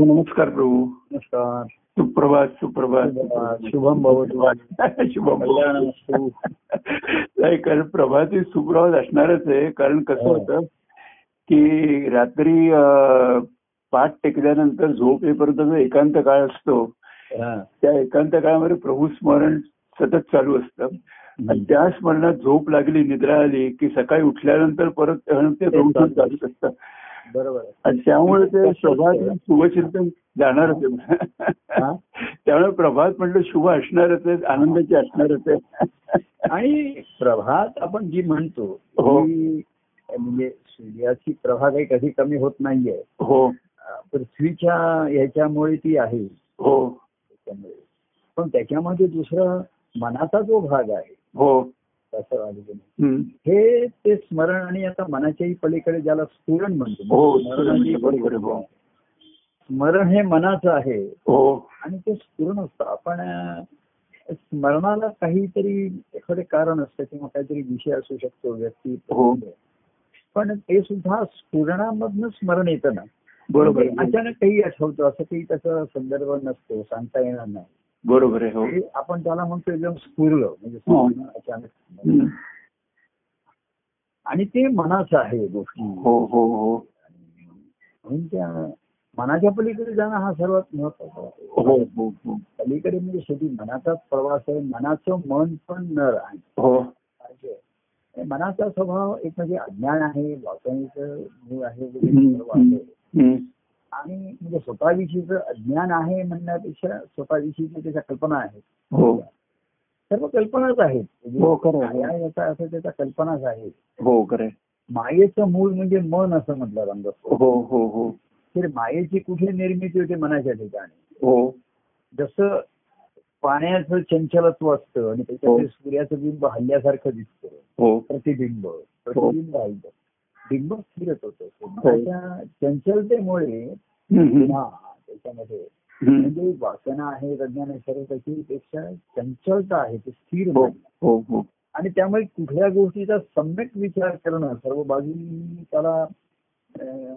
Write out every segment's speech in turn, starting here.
नमस्कार प्रभू. नमस्कार. सुप्रभात सुप्रभात. शुभम भवतु. शुभम. नाही कारण प्रभात ही सुप्रभात असणारच आहे. कारण कसं हो. होतं की रात्री पाठ टेकल्यानंतर झोप येईपर्यंत जो एकांत काळ असतो हा. त्या एकांत काळामध्ये प्रभू स्मरण सतत चालू असतं. आणि त्या स्मरणात झोप लागली निद्रा आली की सकाळी उठल्यानंतर परत ते प्रभू चालूच असतं. बरोबर. त्यामुळे ते प्रभात शुभचिंतन जाणारच आहे. हा? त्यामुळे प्रभात म्हटलं शुभ असणारच आहे आनंदाची असणारच आहे आणि प्रभात आपण जी म्हणतो हो. म्हणजे सूर्याची प्रभा काही कधी कमी होत नाहीये. हो. पृथ्वीच्या ह्याच्यामुळे ती आहे. हो. त्याच्यामुळे पण त्याच्यामध्ये दुसरा मनाचा जो भाग आहे हो. तसं वाटतं. हे ते स्मरण आणि आता मनाच्याही पलीकडे ज्याला स्फुरण म्हणतो हो बरोबर आहे, हो. स्मरण हे मनाचं आहे. हो. आणि ते स्फुरण असतं. आपण स्मरणाला काहीतरी एखादे कारण असतं किंवा काहीतरी विषय असू शकतो व्यक्ती. पण ते सुद्धा स्फुरणामधनं स्मरण येतं ना. बरोबर म्हणजे. अचानक काही आठवतं असं काही त्याचा संदर्भ नसतो सांगता येणार नाही. बरोबर आहे हो. आपण त्याला म्हणतो एकदम स्फुरलं म्हणजे हो. अचानक. आणि ते मनाचं आहे गोष्टी. हो हो हो. म्हणून त्या मनाच्या पलीकडे जाणं हा सर्वात महत्त्वाचा आहे. हो हो हो. पलीकडे म्हणजे शेवटी मनाचाच प्रवास आहे मनाचं मन पण नर आहे. हो. मनाचा स्वभाव एक म्हणजे अज्ञान आहे वासनेचं मूळ आहे सर्व. आणि म्हणजे स्वतःविषयीच अज्ञान आहे म्हणण्यापेक्षा स्वतःविषयीची त्याच्या कल्पना आहेत. हो. सर्व कल्पनाच आहेत. हो, आहे. माया याचा असं त्याच्या कल्पनाच आहेत. हो खरं आहे. मायेचं मूळ म्हणजे मन असं म्हटलं रंग हो हो हो. तर मायेची कुठे निर्मिती होते मनाच्या ठिकाणी? हो. जसं पाण्याचं चंचलत्व असतं आणि त्याच्यामध्ये हो. सूर्याचं बिंब हल्ल्यासारखं दिसतं. हो. प्रतिबिंब. प्रतिबिंब राहिलं. बिंब स्थिरच होतं. हो. चंचलतेमुळे. हा त्याच्यामध्ये. म्हणजे वासना आहे अज्ञान आहे सर्व त्याच्यापेक्षा चंचलता आहे ते स्थिर हो नाही. हो हो. आणि त्यामुळे कुठल्या गोष्टीचा सम्यक विचार करणं सर्व बाजूनी त्याला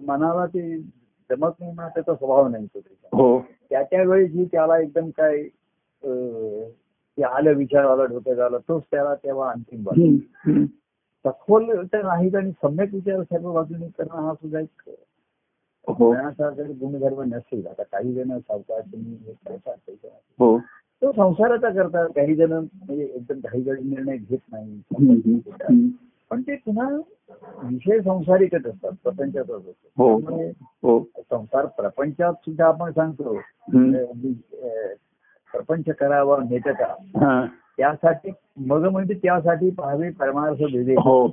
मनाला ते जमत नाही म्हणा त्याचा स्वभाव नाही तो त्याचा हो. त्या त्या वेळी जी त्याला एकदम काय ते आलं विचार आला डोक्यात आला तोच त्याला तेव्हा अंतिम बाजू. सखोल तर नाहीत आणि सम्यक विचार सर्व बाजूने करणं हा सुद्धा एक ज्ञानाचा जर गुणधर्म नसेल आता काही जण सावकार तुम्ही हे करतात हो. तो संसाराचा करतात. काही जण म्हणजे एकदम काही जण निर्णय घेत नाही. पण ते पुन्हा विषय संसारिकच असतात प्रपंचातच असतो हो. त्यामुळे हो. संसार प्रपंचात सुद्धा आपण सांगतो प्रपंच करावा नेटका हा. त्यासाठी मग म्हणजे त्यासाठी पाहावे परमार्थ विवेक. हो.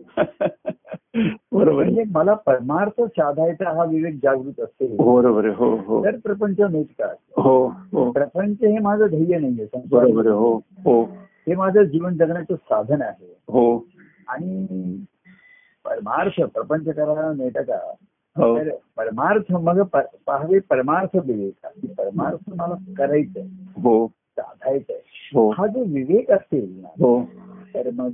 बरोबर. म्हणजे मला परमार्थ साधायचा हा विवेक जागृत असेल बरोबर आहे. हो हो. तर प्रपंच नेटका हो हो. प्रपंच हे माझं ध्येय नाहीये संसार. बरोबर हो हो. हे माझं जीवन जगण्याचं साधन आहे. हो. आणि परमार्थ प्रपंच करा नेटका हो. तर परमार्थ मग पाहावे परमार्थ विवेक. की परमार्थ मला करायचंय. हो. साधायचंय. हो. हा जो विवेक असेल ना हो. तर मग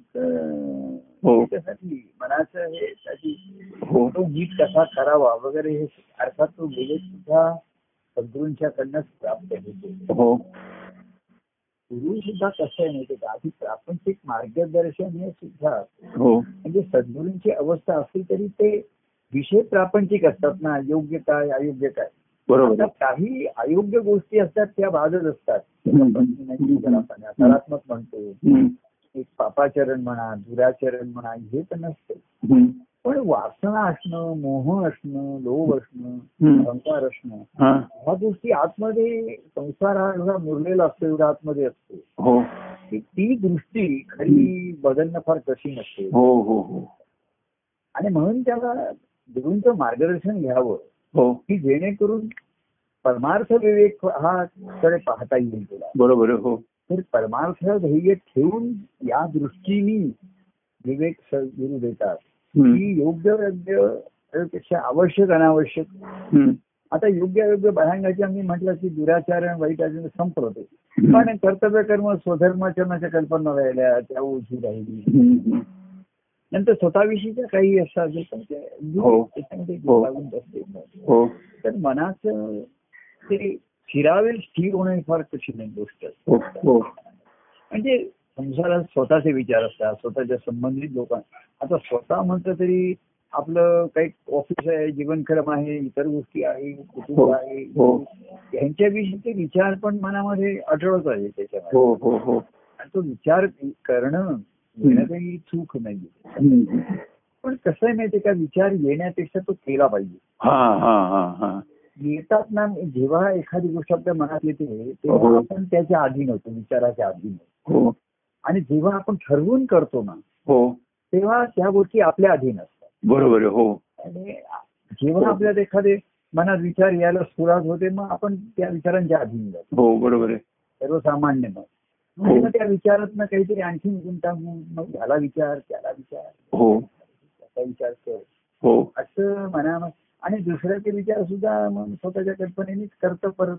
हो. त्याच्यासाठी मनाचं हे त्याची तो नीट कसा करावा वगैरे हे अर्थात तो विवेक सुद्धा सद्गुरूंच्याकडनंच प्राप्त होतो. हो. गुरु सुद्धा कसं आहे माहिती का? आधी प्रापंचिक मार्गदर्शन हे सुद्धा हो. म्हणजे सद्गुरूंची अवस्था असली तरी ते विषय प्रापंचिक असतात ना योग्य काय अयोग्य काय? बरोबर. काही अयोग्य गोष्टी असतात त्या बाजच असतात नकारात्मक म्हणतो. एक पापाचरण म्हणा दुराचरण म्हणा हे तर नसते. पण वासना असणं मोह असणं लोभ असणं. अहंकार असणं. ह्या गोष्टी आतमध्ये संसार हा मुरलेला असतो एवढा आतमध्ये असतो हो ती दृष्टी खरी बदलणं फार कशी नसते हो हो हो आणि म्हणून त्याला गुरूंचं मार्गदर्शन घ्यावं की जेणेकरून परमार्थ विवेक हा कडे पाहता येईल तुला बरोबर हो तर परमार्थ ध्येय ठेवून या दृष्टीने विवेक सद्गुरू देतात. की योग्य योग्यपेक्षा आवश्यक अनावश्यक. आता योग्य योग्य बाह्यांगाची आम्ही म्हटलं की दुराचरण वाईट आचरण संपलं ते हम्म. पण कर्तव्य कर्म स्वधर्माचरणाच्या कल्पना राहिल्या त्या ओझी राहिली. नंतर स्वतःविषयीच्या काही असतात हो. त्याच्यामध्ये हो. बसते हो तर मनाचं ते स्थिरावेल स्थिर होणं फार कठीण गोष्ट हो हो. म्हणजे संसारात स्वतःचे विचार असतात स्वतःच्या संबंधित लोकांना आता स्वतः म्हटलं तरी आपलं काही ऑफिस आहे जीवनक्रम आहे इतर गोष्टी आहे कुटुंब हो, आहे. हो. यांच्याविषयीचे विचार पण मनामध्ये आढळत आहे त्याच्यामध्ये. हो हो हो. आणि तो विचार करणं येणं काही चूक नाही. पण कसं आहे माहितीये का? विचार येण्यापेक्षा तो केला पाहिजे. येतात ना जेव्हा एखादी गोष्ट आपल्या मनात येते हो. तेव्हा आपण त्याच्या अधीन होतो विचाराच्या अधीन होतो हो. आणि जेव्हा आपण ठरवून करतो ना हो. तेव्हा त्या गोष्टी आपल्या अधीन असतात बरोबर हो. आणि जेव्हा आपल्याला एखादे मनात विचार यायला सुरुवात होते मग आपण त्या विचारांच्या अधीन जातो. हो बरोबर आहे. सर्वसामान्य मग आणि मग त्या विचारातनं काहीतरी आणखीन गुंतागुंत मग याला विचार त्याला विचार. हो. त्याचा विचार कर. हो. असं मनामध्ये आणि दुसऱ्याचे विचार सुद्धा मग स्वतःच्या कल्पनेनेच करतं परत.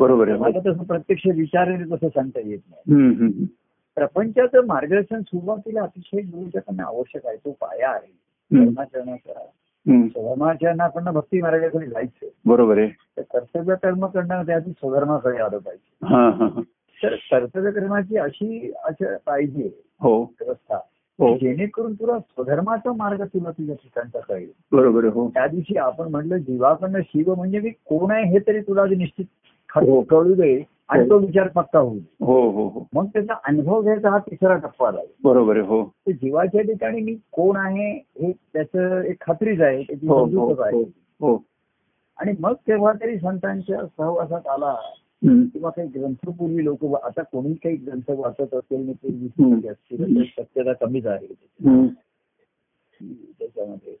बरोबर आहे. मला. तसं प्रत्यक्ष विचाराने तसं सांगता येत नाही. प्रपंचाचं मार्गदर्शन सुरुवातीला अतिशय गुरुच्याकडनं आवश्यक आहे. तो पाया आहे. धर्माचरणाचा. हम्म. धर्माचरणाकडनं भक्ती मार्गाकडे जायचं. बरोबर आहे. तर कर्तव्य कर्म करणं त्याआधी स्वधर्माकडे आलं पाहिजे. तर कर्तव्य कर्माची अशी पाहिजे. हो. व्यवस्था. जेणेकरून तुला स्वधर्माचा मार्ग तुला तुझ्या ठिकाणचा कळेल. बरोबर हो. त्या दिवशी आपण म्हटलं जीवाकडनं शिव म्हणजे मी कोण आहे हे तरी तुला निश्चित हो. कळू दे आणि हो. तो विचार पक्का होईल. हो हो हो. मग त्याचा अनुभव घ्यायचा हा तिसरा टप्पा आहे बरोबर आहे हो. जीवाच्या ठिकाणी मी कोण आहे हे त्याचं एक खात्रीच आहे त्याची हो हो समजूतच आहे. हो हो. आणि मग तेव्हा तरी संतांच्या सहवासात आला. किंवा काही ग्रंथपूर्वी लोक आता कोणी काही ग्रंथ वाचत असेल ते शक्यता कमीच आहे. त्याच्यामध्ये.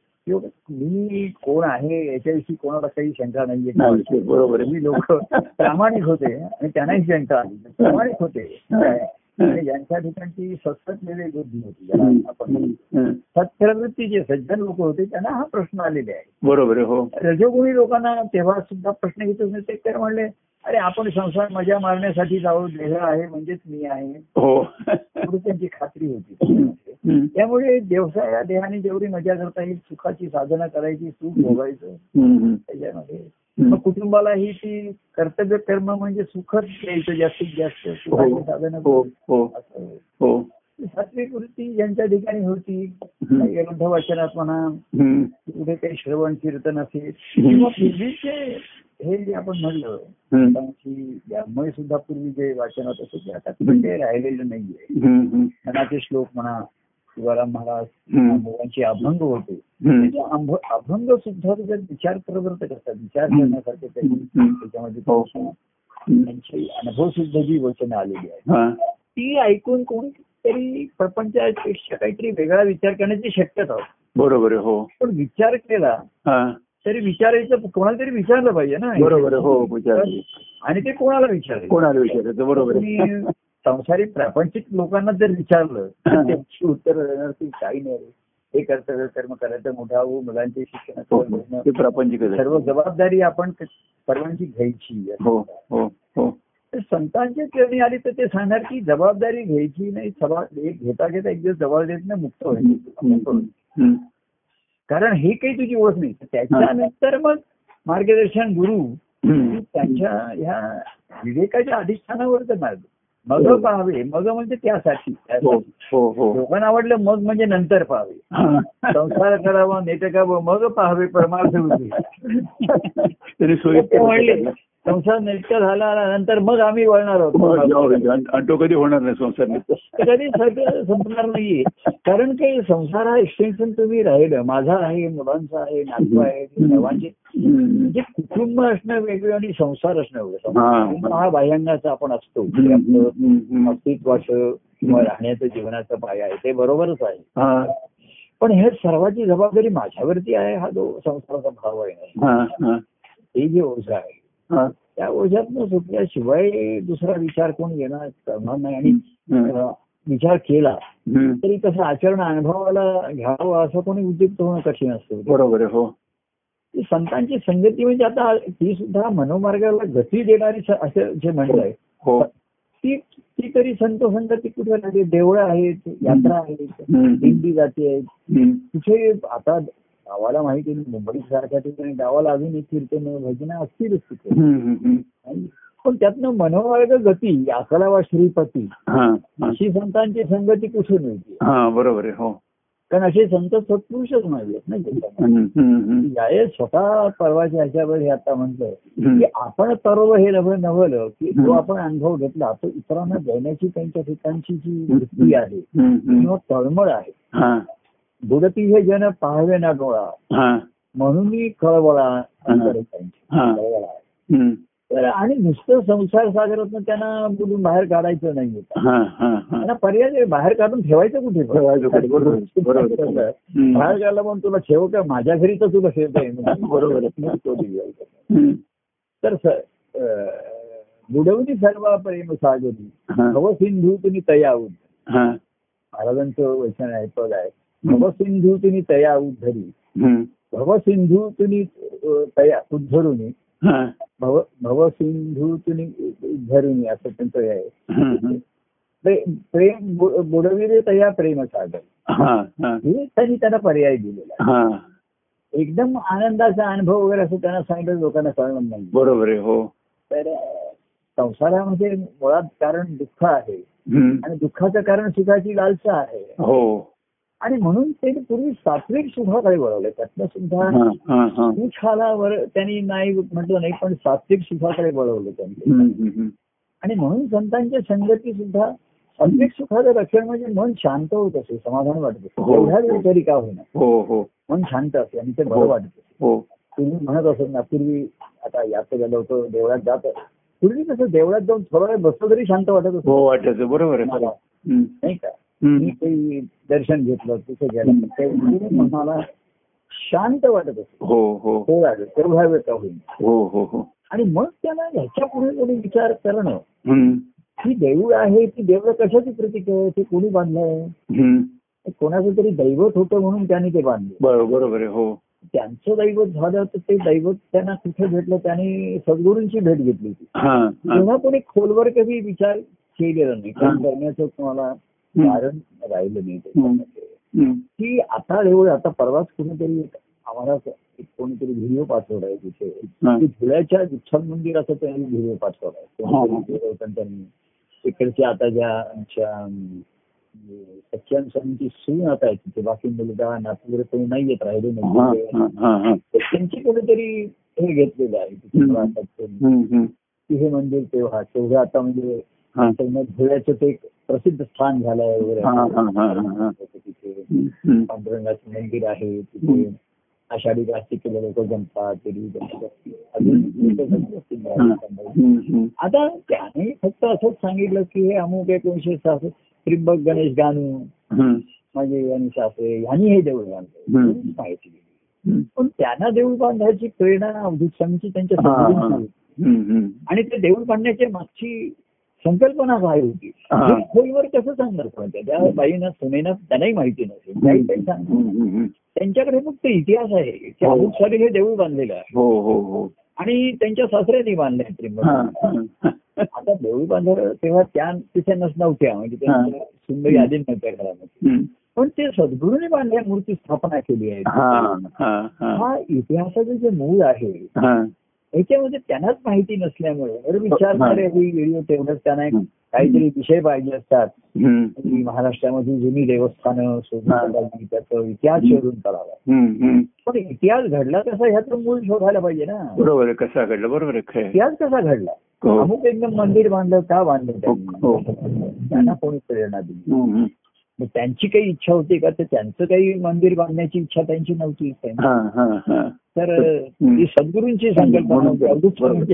मी कोण आहे याच्याविषयी कोणाला काही शंका नाही, नाहीये बरोबर आहे. मी लोक प्रामाणिक होते आणि त्यांनाही शंका आली. प्रामाणिक होते. यांच्या ठिकाणची सततलेली बुद्धी होती. ज्याला आपण. सत्प्रवृत्ती जे सज्जन लोक होते त्यांना हा प्रश्न आलेले आहे. बरोबर हो. रजोगुणी लोकांना तेव्हा सुद्धा प्रश्न नाही. ते तर म्हणले अरे आपण संसार मजा मारण्यासाठी जाऊ देह आहे म्हणजेच मी आहे. हो. त्यांची खात्री होती. त्यामुळे देवसा या देहाने जेवढी मजा करता येईल सुखाची साधना करायची सुख भोगायचं त्याच्यामध्ये. मग कुटुंबालाही ती कर्तव्य कर्म म्हणजे सुखच द्यायचं जास्तीत जास्त. साधनं हो हो असं हो. सात्विक वृत्ती ज्यांच्या ठिकाणी होती. ग्रंथ वाचनात म्हणा कुठे काही श्रवण कीर्तन असेल. किंवा पूर्वीचे हे जे आपण म्हणलं हम्म. संतांची यामुळे सुद्धा पूर्वी जे वाचनात असे ते आता ते राहिलेलं नाहीये. मनाचे श्लोक म्हणा शिवाराम महाराज. मुलांचे अभंग होते. अंभ- अभंग सुद्धा त्याच्यात विचार प्रवृत्त करतात. विचार करण्यासारखे. त्याच्यामध्ये हो. त्यांची अनुभव सुद्धा जी वचनं आलेली आहे हा. ती ऐकून कोणीतरी प्रपंचापेक्षा काहीतरी वेगळा विचार करण्याची शक्यता. बरोबर हो. पण विचार केला तरी विचारायचं कोणाला तरी विचारलं पाहिजे ना. बरोबर हो विचार आणि ते कोणाला विचारायचं कोणाला विचारायचं? बरोबर संसारिक प्रापंचिक लोकांना जर विचारलं त्यांची उत्तर देणार की काही नाही. हे कर्तव्य कर्म करायचं मोठा हो मुलांचे हो, शिक्षण हो. ते आहे सर्व जबाबदारी आपण सर्वांची घ्यायची हो हो हो संतांच्या चरणी आली तर ते सांगणार की जबाबदारी घ्यायची नाही सभा एक घेता घेता एक दिवस जबाबदारीतनं मुक्त. व्हायचं. कारण हे काही तुझी ओळख नाही तर त्याच्यानंतर मग मार्गदर्शन गुरु. त्यांच्या ह्या विवेकाच्या अधिष्ठानावर तर मार्ग मग. पाहावे मग म्हणजे त्यासाठी हो त्यासाठी. हो हो लोकांना आवडलं मग म्हणजे नंतर पाहावे. संसार करावा नेटकावं मग पाहावे परमार्थ होते तरी सोयी ते म्हणले संसार नेटका झाला नंतर मग आम्ही वळणार आहोत. आणि तो कधी होणार नाही संसार कधी संपणार नाहीये. कारण काही संसार हा एक्सटेन्शन तुम्ही राहिलं. माझा आहे मुलांचा आहे नातू आहे सर्वांचे म्हणजे कुटुंब असणं वेगळं आणि संसार असणं वेगळं. हा. बाह्यांगाचा आपण असतो. अस्तित्वाचं किंवा राहण्याचं जीवनाचं पाया आहे ते बरोबरच आहे. पण हे सर्वाची जबाबदारी माझ्यावरती आहे हा जो संसाराचा भाव आहे. हा जे ओझं आहे त्या ओझ्यातनं सुटल्याशिवाय दुसरा विचार कोण येणार करणार नाही. आणि विचार केला. तरी कसं आचरण अनुभवाला घ्यावं असं कोणी उद्युक्त होणं कठीण असतं. बरोबर हो. संतांची संगती म्हणजे आता ती सुद्धा मनोमार्गाला गती देणारी असं जे म्हणलंय हो. ती ती तरी संत संगती कुठे देवळं आहेत यात्रा आहेत. दिंडी जाते. आहेत. कुठे आता गावाला माहिती आहे मुंबई सारख्या ठिकाणी गावाला अजून एक कीर्तन भजन असतीलच तिथे. नाही? पण त्यातनं मनोवर्ग गती अकरावा श्रीपती हा हा. अशी संतांची संगती कुठून मिळते हा बरोबर आहे हो कारण असे संत सत्पुरुषच नाही. याये स्वतः परवाच्या ह्याच्यावर हे आता म्हटलं. की आपण तरव हे नवं नवलं की जो. आपण अनुभव घेतला तो इतरांना देण्याची त्यांच्या ठिकाणची जी वृत्ती आहे. किंवा तळमळ आहे बुडती हे जन पाहावे ना डोळा हा. म्हणून मी कळवळा हा. तर आणि नुसतं संसार सागरातनं त्यांना बुडून बाहेर काढायचं नाही हा हा हा. त्यांना पर्याय. बाहेर काढून ठेवायचं कुठे. बाहेर काढला पण तुला ठेव का माझ्या घरी तर तुला ठेवता येईल बरोबर. तर बुडवणी सर्व प्रेम सागरी. हा. भवसिंधू तुम्ही तया उद हा. महाराजांचं वचन आहे पद आहे. भवसिंधू तुम्ही तया उद्धरी. भवसिंधू तुम्ही तया उद्धरुनी. भव भवसिंधू तुम्ही उद्धरुनी असं त्यांचं हे आहे प्रेम बुडविले तया प्रेम सागर हा. त्यांनी त्यांना पर्याय दिलेला. एकदम आनंदाचा अनुभव वगैरे असं त्यांना सांगितलं लोकांना कळणार नाही. बरोबर आहे हो. तर संसारामध्ये मुळात कारण दुःख आहे. आणि दुःखाचं कारण सुखाची लालसा आहे. हो. आणि म्हणून ते पूर्वी सात्विक सुखाकडे वळवले त्यातनं सुद्धा हा. हा. हा. सुखाला वर त्यांनी नाही म्हटलं नाही पण सात्विक सुखाकडे वळवलं त्यांनी. आणि म्हणून संतांच्या संगती सुद्धा सात्विक सुखाचं रक्षण म्हणजे मन शांत होत असे समाधान वाटत असे हो. एवढ्या तरी का होईना हो हो मन शांत असे आणि ते बरं हो. वाटत हो तुम्ही म्हणत असत ना पूर्वी आता यात गेलो होतो देवळात जात पूर्वी कसं देवळात जाऊन थोडा वेळ बसलं तरी शांत वाटत हो वाटायचं बरोबर. नाही का. मी काही दर्शन घेतलं तिथे गेलं. ते मला शांत वाटत असत हो हो. हो तेवढा होईल हो हो हो. आणि मग त्याला ह्याच्या पुढे कोणी विचार करणं. ही देऊळ आहे ती देवळ कशाची प्रतीक आहे? ते कोणी बांधलंय. कोणाचं तरी दैवत होतं म्हणून त्यांनी ते बांधले. बरोबर आहे हो. त्यांचं दैवत झालं तर ते दैवत त्यांना कुठे भेटलं? त्यांनी सद्गुरूंची भेट घेतली होती. तेव्हा कोणी खोलवर कधी विचार केलेला नाही. कारण करण्याचं तुम्हाला. कारण राहिलं नाही त्याच्यामध्ये. हम्म. की आता देऊळ आता परवाच कुणीतरी आम्हाला एक कोणीतरी व्हिडिओ पाठवलाय तिथे. धुळ्याच्या विठ्ठल मंदिराचा त्यांनी व्हिडिओ पाठवलाय. त्यांनी. तिकडच्या आता ज्या आमच्या स्वामींची सून आता आहे तिथे. बाकी मुलगा नातू वगैरे कोणी नाही येत राहिले नाही त्यांची कोणीतरी हे घेतलेलं आहे तिथे हम्म. हम्म, हम्म. हे मंदिर तेव्हा तेवढं आता म्हणजे धुळ्याचं ते प्रसिद्ध स्थान झालंय वगैरे. पांडुरंगाचं मंदिर आहे तिथे आषाढी केले लोक जमतात. आता त्याने फक्त असंच सांगितलं की हे अमुक एकोणीशे सहाशे त्रिंबक गणेश गानू हम्म. माझे गणेश सासरे यांनी हे देऊळ बांधलं माहिती दिली. पण त्यांना देऊळ बांधायची प्रेरणा अवधूत त्यांच्या. आणि ते देऊळ बांधण्याची मागची संकल्पना काय होती. हा. हे खोलवर कसं सांगणार पण? त्या बाईंना सुनेना त्यांनाही माहिती नसेल. त्यांच्याकडे फक्त इतिहास आहे. की हो. अमुक साली हे देऊळ बांधलेलं आहे. हो हो हो. आणि त्यांच्या सासऱ्यांनी हा, हा. आता देऊळ बांधलं तेव्हा त्या तिथे नस नव्हत्या. म्हणजे सुंदर यादी नव्हत्या घरामध्ये. पण ते सद्गुरूंनी बांधल्या मूर्ती स्थापना केली आहे. हा, हा, हा. हा इतिहासाचं जे मूळ आहे हा. याच्यामध्ये त्यांनाच माहिती नसल्यामुळे बरं विचार हा. ही व्हिडिओ तेवढंच त्यांना. काहीतरी विषय पाहिजे असतात महाराष्ट्रामध्ये जुनी देवस्थानं शोधून त्याचा इतिहास शोधून हम्म. पण इतिहास घडला कसा ह्याचं मूळ शोधायला पाहिजे ना बरोबर कसा घडलं बरोबर. इतिहास कसा घडला हो. अमुक एकदम मंदिर बांधलं का बांधलं त्यांनी हो. त्यांना कोणी प्रेरणा दिली. मग त्यांची काही इच्छा होती का? तर त्यांचं काही मंदिर बांधण्याची इच्छा त्यांची नव्हती. तर. ती सद्गुरूंची संकल्पना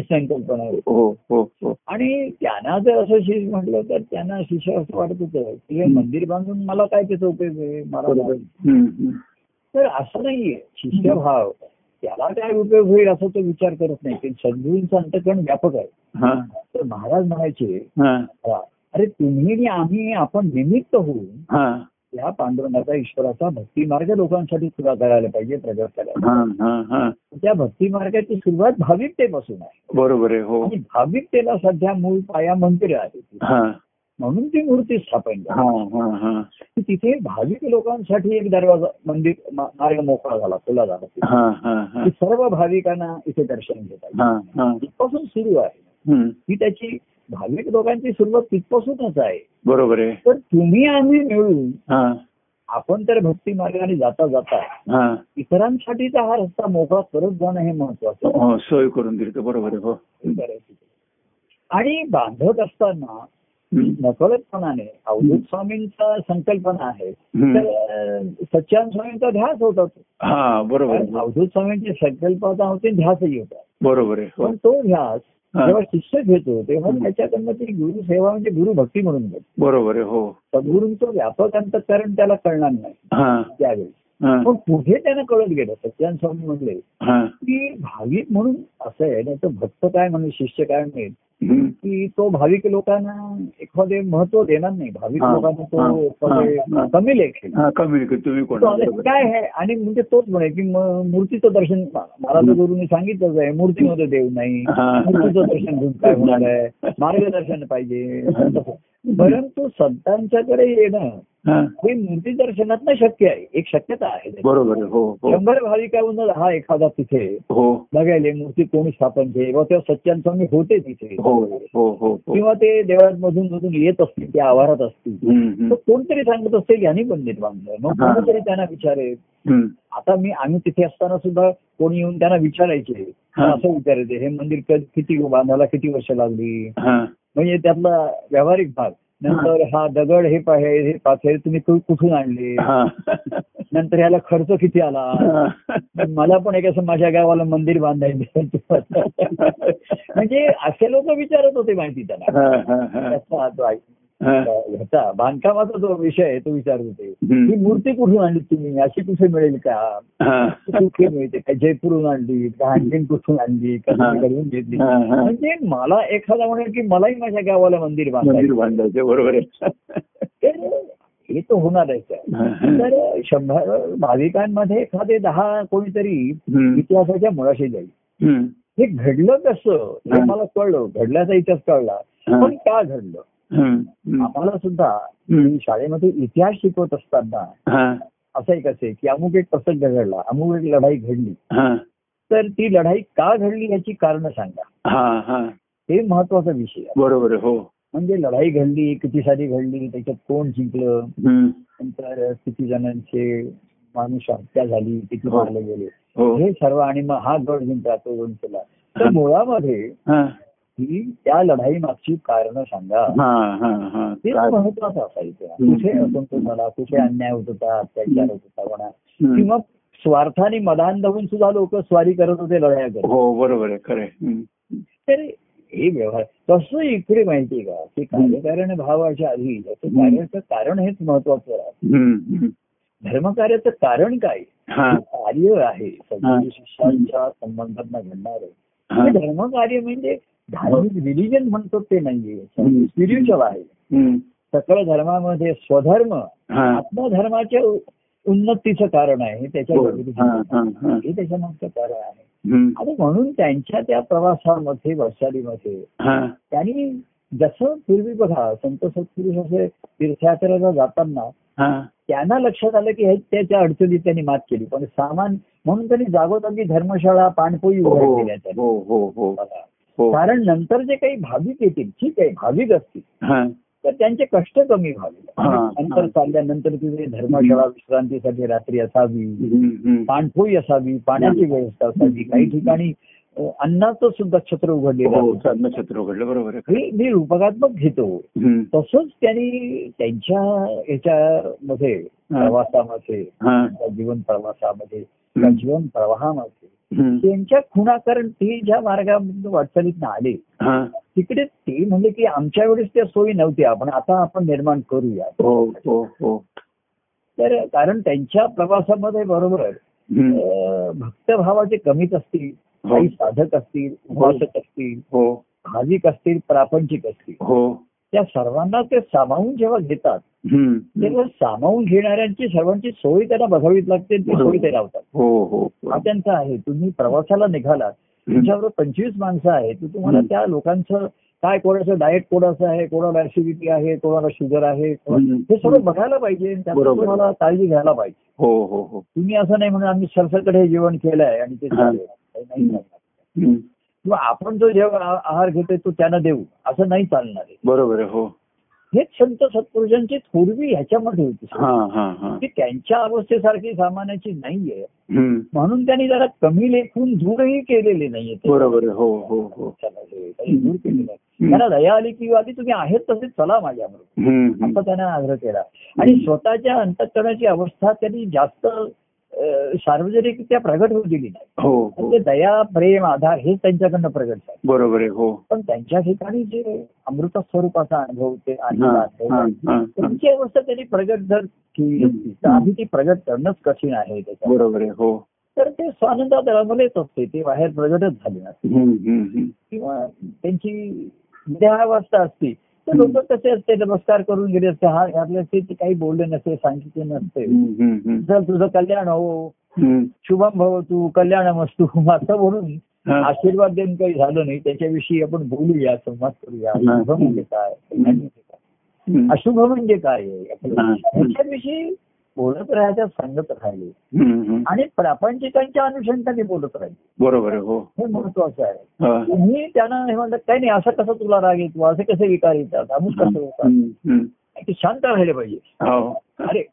संकल्पना होती. हो हो हो. आणि त्यांना जर असं शिष म्हटलं तर त्यांना शिष्य असं वाटत होतं की हे मंदिर बांधून मला काय त्याचा उपयोग आहे? मला. तर असं नाहीये. शिष्यभाव त्याला काय उपयोग होईल असं तो विचार करत नाही. सद्गुरूंचं अंतकरण व्यापक आहे. हा, तर महाराज म्हणायचे हा, "हा, अरे तुम्ही आणि आम्ही आपण निमित्त होऊन हा, या पांडुरंगाचा ईश्वराचा भक्ती मार्ग लोकांसाठी सुद्धा करायला पाहिजे प्रगत करायला. त्या भक्ती मार्गाची सुरुवात भाविकतेपासून आहे. बरोबर आहे हो. भाविकतेला सध्या मूळ पाया मंदिर आहे हा. म्हणून ती मूर्ती स्थापन हा झाली हा. हा तिथे भाविक लोकांसाठी एक दरवाजा मंदिर मार्ग मोकळा झाला खुला झाला. सर्व भाविकांना इथे दर्शन घेता येईल. हा हा. तिथपासून सुरू आहे. ही त्याची भाविक लोकांची सुरुवात तिथपासूनच आहे बरोबर आहे तर तुम्ही आम्ही मिळून आपण तर भक्ती मार्गाने जाता जाता इतरांसाठीचा हा रस्ता मोकळा करत जाणं हे महत्वाचं आहे. हो सोय करून दिली बरोबर आहे हो. आणि बांधत असताना. नकळतपणाने अवधूत स्वामींचा संकल्पना आहे. तर सच्चान स्वामींचा ध्यास होता तो. बरोबर. अवधूत स्वामींची संकल्पना होती ध्यासही होता बरोबर आहे हो पण तो ध्यास. जेव्हा शिष्य घेतो तेव्हा. त्याच्याकडनं ती गुरु सेवा म्हणजे गुरु भक्ती म्हणून घेतो बरोबर आहे हो. सद्गुरूंचं व्यापक अंतकरण त्याला कळणार नाही. हा. त्यावेळी. पण पुढे त्यानं कळत गेलं सच्चान स्वामी म्हणले हा. की भाविक म्हणून असं आहे नाही तर भक्त काय म्हणेल शिष्य काय म्हणेल. की तो भाविक लोकांना एखादे महत्त्व देणार नाही. भाविक लोकांना तो. कमी लेखेल कमी तुम्ही काय आहे? आणि म्हणजे तोच म्हणे की मूर्तीचं दर्शन तर गुरुनी सांगितलंच आहे. मूर्तीमध्ये देव नाही. मूर्तीचं दर्शन घेऊन काय होणार आहे? मार्गदर्शन पाहिजे. परंतु संतांच्याकडे येणं हा. मूर्ती दर्शनात शक्य आहे. एक शक्यता आहे. बरोबर हो हो. शंभर भाविकाहून हा एखादा तिथे हो. बघायला मूर्ती कोणी स्थापन केली? व तेव्हा सच्चान स्वामी होते तिथे. किंवा ते देवळात मधून मधून येत असतील त्या आवारात असतील. तर कोणतरी सांगत असतील यांनी मंदिर बांधलं. मग. कोणीतरी त्यांना विचारेल. आता मी आम्ही तिथे असताना सुद्धा कोणी येऊन त्यांना विचारायचे. असं विचारायचे. हे मंदिर किती बांधायला किती वर्ष लागली? म्हणजे त्यातला व्यावहारिक भाग. नंतर हा. दगड हे पाहे हे पाथे तुम्ही कुठून आणले? हा. नंतर ह्याला खर्च किती आला. मला पण एक असं माझ्या गावाला मंदिर बांधायचं म्हणजे असे लोक विचारत होते माहिती त्यांना. ह्याचा बांधकामाचा जो विषय आहे तो विचारत होते. ही मूर्ती कुठून आणली तुम्ही अशी कुठे मिळेल का. कुठे मिळते का जयपूरहून आणली का आणखीन कुठून आणली का. तुम्ही घडवून घेतली. म्हणजे मला एखादा म्हणेल की मलाही माझ्या गावाला मंदिर मंदिर बांधायचं बांधायचे बरोबर आहे हे तर होणारच आहे. तर शंभर भाविकांमध्ये एखादे दहा कोणीतरी. इतिहासाच्या मुळाशी जाईल. हे घडलं कसं हे. मला कळलं घडल्याचा इतिहास कळला. पण का घडलं. आम्हाला सुद्धा. शाळेमध्ये इतिहास शिकवत असताना हा. असं एक असे की अमुक एक प्रसंग घडला अमुक एक लढाई घडली. हा. तर ती लढाई का घडली याची कारण सांगा. हा, महत्त्वाचा विषय बरोबर हो. म्हणजे लढाई घडली किती सारी घडली त्याच्यात कोण जिंकलं. नंतर किती जणांचे माणूस हत्या झाली किती हो. मारले गेले? हो. हे सर्व आणि मग हा गड जिंकला तो गड केला तर मुळामध्ये हा. त्या लढाई मागची कारण सांगा हा, हा, हा. ते महत्वाचं असायचं. कुठे असंतोष झाला कुठे अन्याय होत होता अत्याचार होत होता म्हणा. किंवा स्वार्थाने मदान धावून सुद्धा लोक स्वारी करत होते लढाया करत हो बरोबर आहे खरं. तर हे व्यवहार तसं इकडे माहितीये का की कार्यकारण भावाच्या आधी याचं कार्याचं कारण हेच महत्वाचं. हम्म. धर्मकार्याचं कारण काय कार्य आहे सगळ्या शिष्यांच्या संबंधात घडणार आहे धर्मकार्य म्हणजे धार्मिक रिलिजन म्हणतो ते नाहीये हम्म. स्पिरिच्युअल आहे. सकळ धर्मामध्ये स्वधर्म. आत्मधर्माच्या उन्नतीचं कारण आहे हे त्याच्या हो. हा, हा, हा. हे त्याच्या मागचं कारण आहे. आणि म्हणून त्यांच्या त्या प्रवासामध्ये वैशालीमध्ये हा. त्यांनी जसं पूर्वी बघा संत सत्पुरुष असे तीर्थयात्रेला जाताना. त्यांना लक्षात आलं की हे त्याच्या अडचणीत त्यांनी मात केली पण सामान म्हणून त्यांनी जागोजागी धर्मशाळा पाणपोई हो उभ्या केल्या हो कारण नंतर जे काही भाविक येतील ठीक आहे भाविक असतील. तर त्यांचे कष्ट कमी व्हावे नंतर. चालल्यानंतर तिथे धर्मशाळा विश्रांतीसाठी रात्री असावी. पाणपोई असावी पाण्याची व्यवस्था असावी काही ठिकाणी अन्नाचं सुद्धा छत्र उघडलेलं हो छत्र उघडलं बरोबर हे मी रूपकात्मक घेतो. तसंच त्यांनी त्यांच्या याच्यामध्ये प्रवासामध्ये जीवन प्रवासामध्ये जीवन प्रवाहामध्ये. त्यांच्या खुणा कारण ते ज्या मार्गामध्ये वाटचालीत आले. तिकडे ते म्हणजे की आमच्या वेळेस त्या सोयी नव्हत्या पण आता आपण निर्माण करूया. हो हो हो. तर कारण त्यांच्या प्रवासामध्ये बरोबर भक्तभावाचे कमीच असतील. काही साधक असतील उपासक असतील हो. भाविक असतील प्रापंचिक असतील. हो. त्या सर्वांना ते सामावून जेव्हा घेतात. तेव्हा सामावून घेणाऱ्यांची सर्वांची सोय त्यांना बघावीच लागते ती सोय ते लावतात हो हो हा त्यांचा आहे तुम्ही प्रवासाला निघालात. तुमच्याबरोबर पंचवीस माणसं आहेत तर तुम्हाला. त्या लोकांचं काय कोणाचं डाएट कोणाचं आहे कोणाला ऍसिडिटी आहे कोणाला शुगर आहे. हे सगळं बघायला पाहिजे. तुम्हाला काळजी घ्यायला पाहिजे हो हो हो तुम्ही असं नाही म्हणून आम्ही सरसकट हे जेवण केलंय आणि ते नाही. किंवा आपण जो जेवण आ- आहार घेतोय तो त्यांना देऊ असं नाही चालणार आहे बरोबर आहे हो हेच संत सत्पुरुषांची थोरवी ह्याच्यामध्ये होती हा हा हा की त्यांच्या अवस्थेसारखी सामान्याची नाहीये. म्हणून त्यांनी जरा कमी लेखून दूरही केलेले नाहीये. बरोबर हो हो हो हे दूर केलेलं. त्यांना दया आली की आधी तुम्ही आहेत तसे चला माझ्याबरोबर. हम्म. असं त्यांना आग्रह केला आणि स्वतःच्या अंतकरणाची अवस्था त्यांनी जास्त सार्वजनिकरित्या प्रगट होऊ दिली नाही. हो हो. ते दया प्रेम आधार हेच त्यांच्याकडनं प्रगट झालं. बरोबर आहे हो. पण त्यांच्या ठिकाणी जे अमृत स्वरूपाचा अनुभव ते हा, हा, हा, हा. त्यांची अवस्था त्यांनी प्रगट जर केली तर आधी ती प्रगट करणंच कठीण आहे त्याच्यात बरोबर आहे हो. तर ते स्वानंदात रमलेच असते ते बाहेर प्रगटच झाले नसते. किंवा त्यांची देहावस्था असती. तर लोक कसे असते नमस्कार करून गेले असते हा असते ते काही बोलले नसते सांगितले नसते. चल तुझं कल्याण हो. शुभम भव तू कल्याण मस्तू असं म्हणून. आशीर्वाद देऊन काही झालं नाही त्याच्याविषयी आपण बोलूया संवाद करूया. शुभ म्हणजे काय. अशुभ म्हणजे काय. ह्याच्याविषयी बोलत राहायच्या सांगत राहिले. आणि प्रापंचिकांच्या अनुषंगाने बोलत राहिले. बरोबर हो. हे महत्वाचं आहे. हा. तुम्ही त्यांना हे म्हणतात काही नाही असं कसं तुला राग येतो? असे कसे विकार येतात? अमुक कसं होतात? शांत राहिले पाहिजे. हो. अरे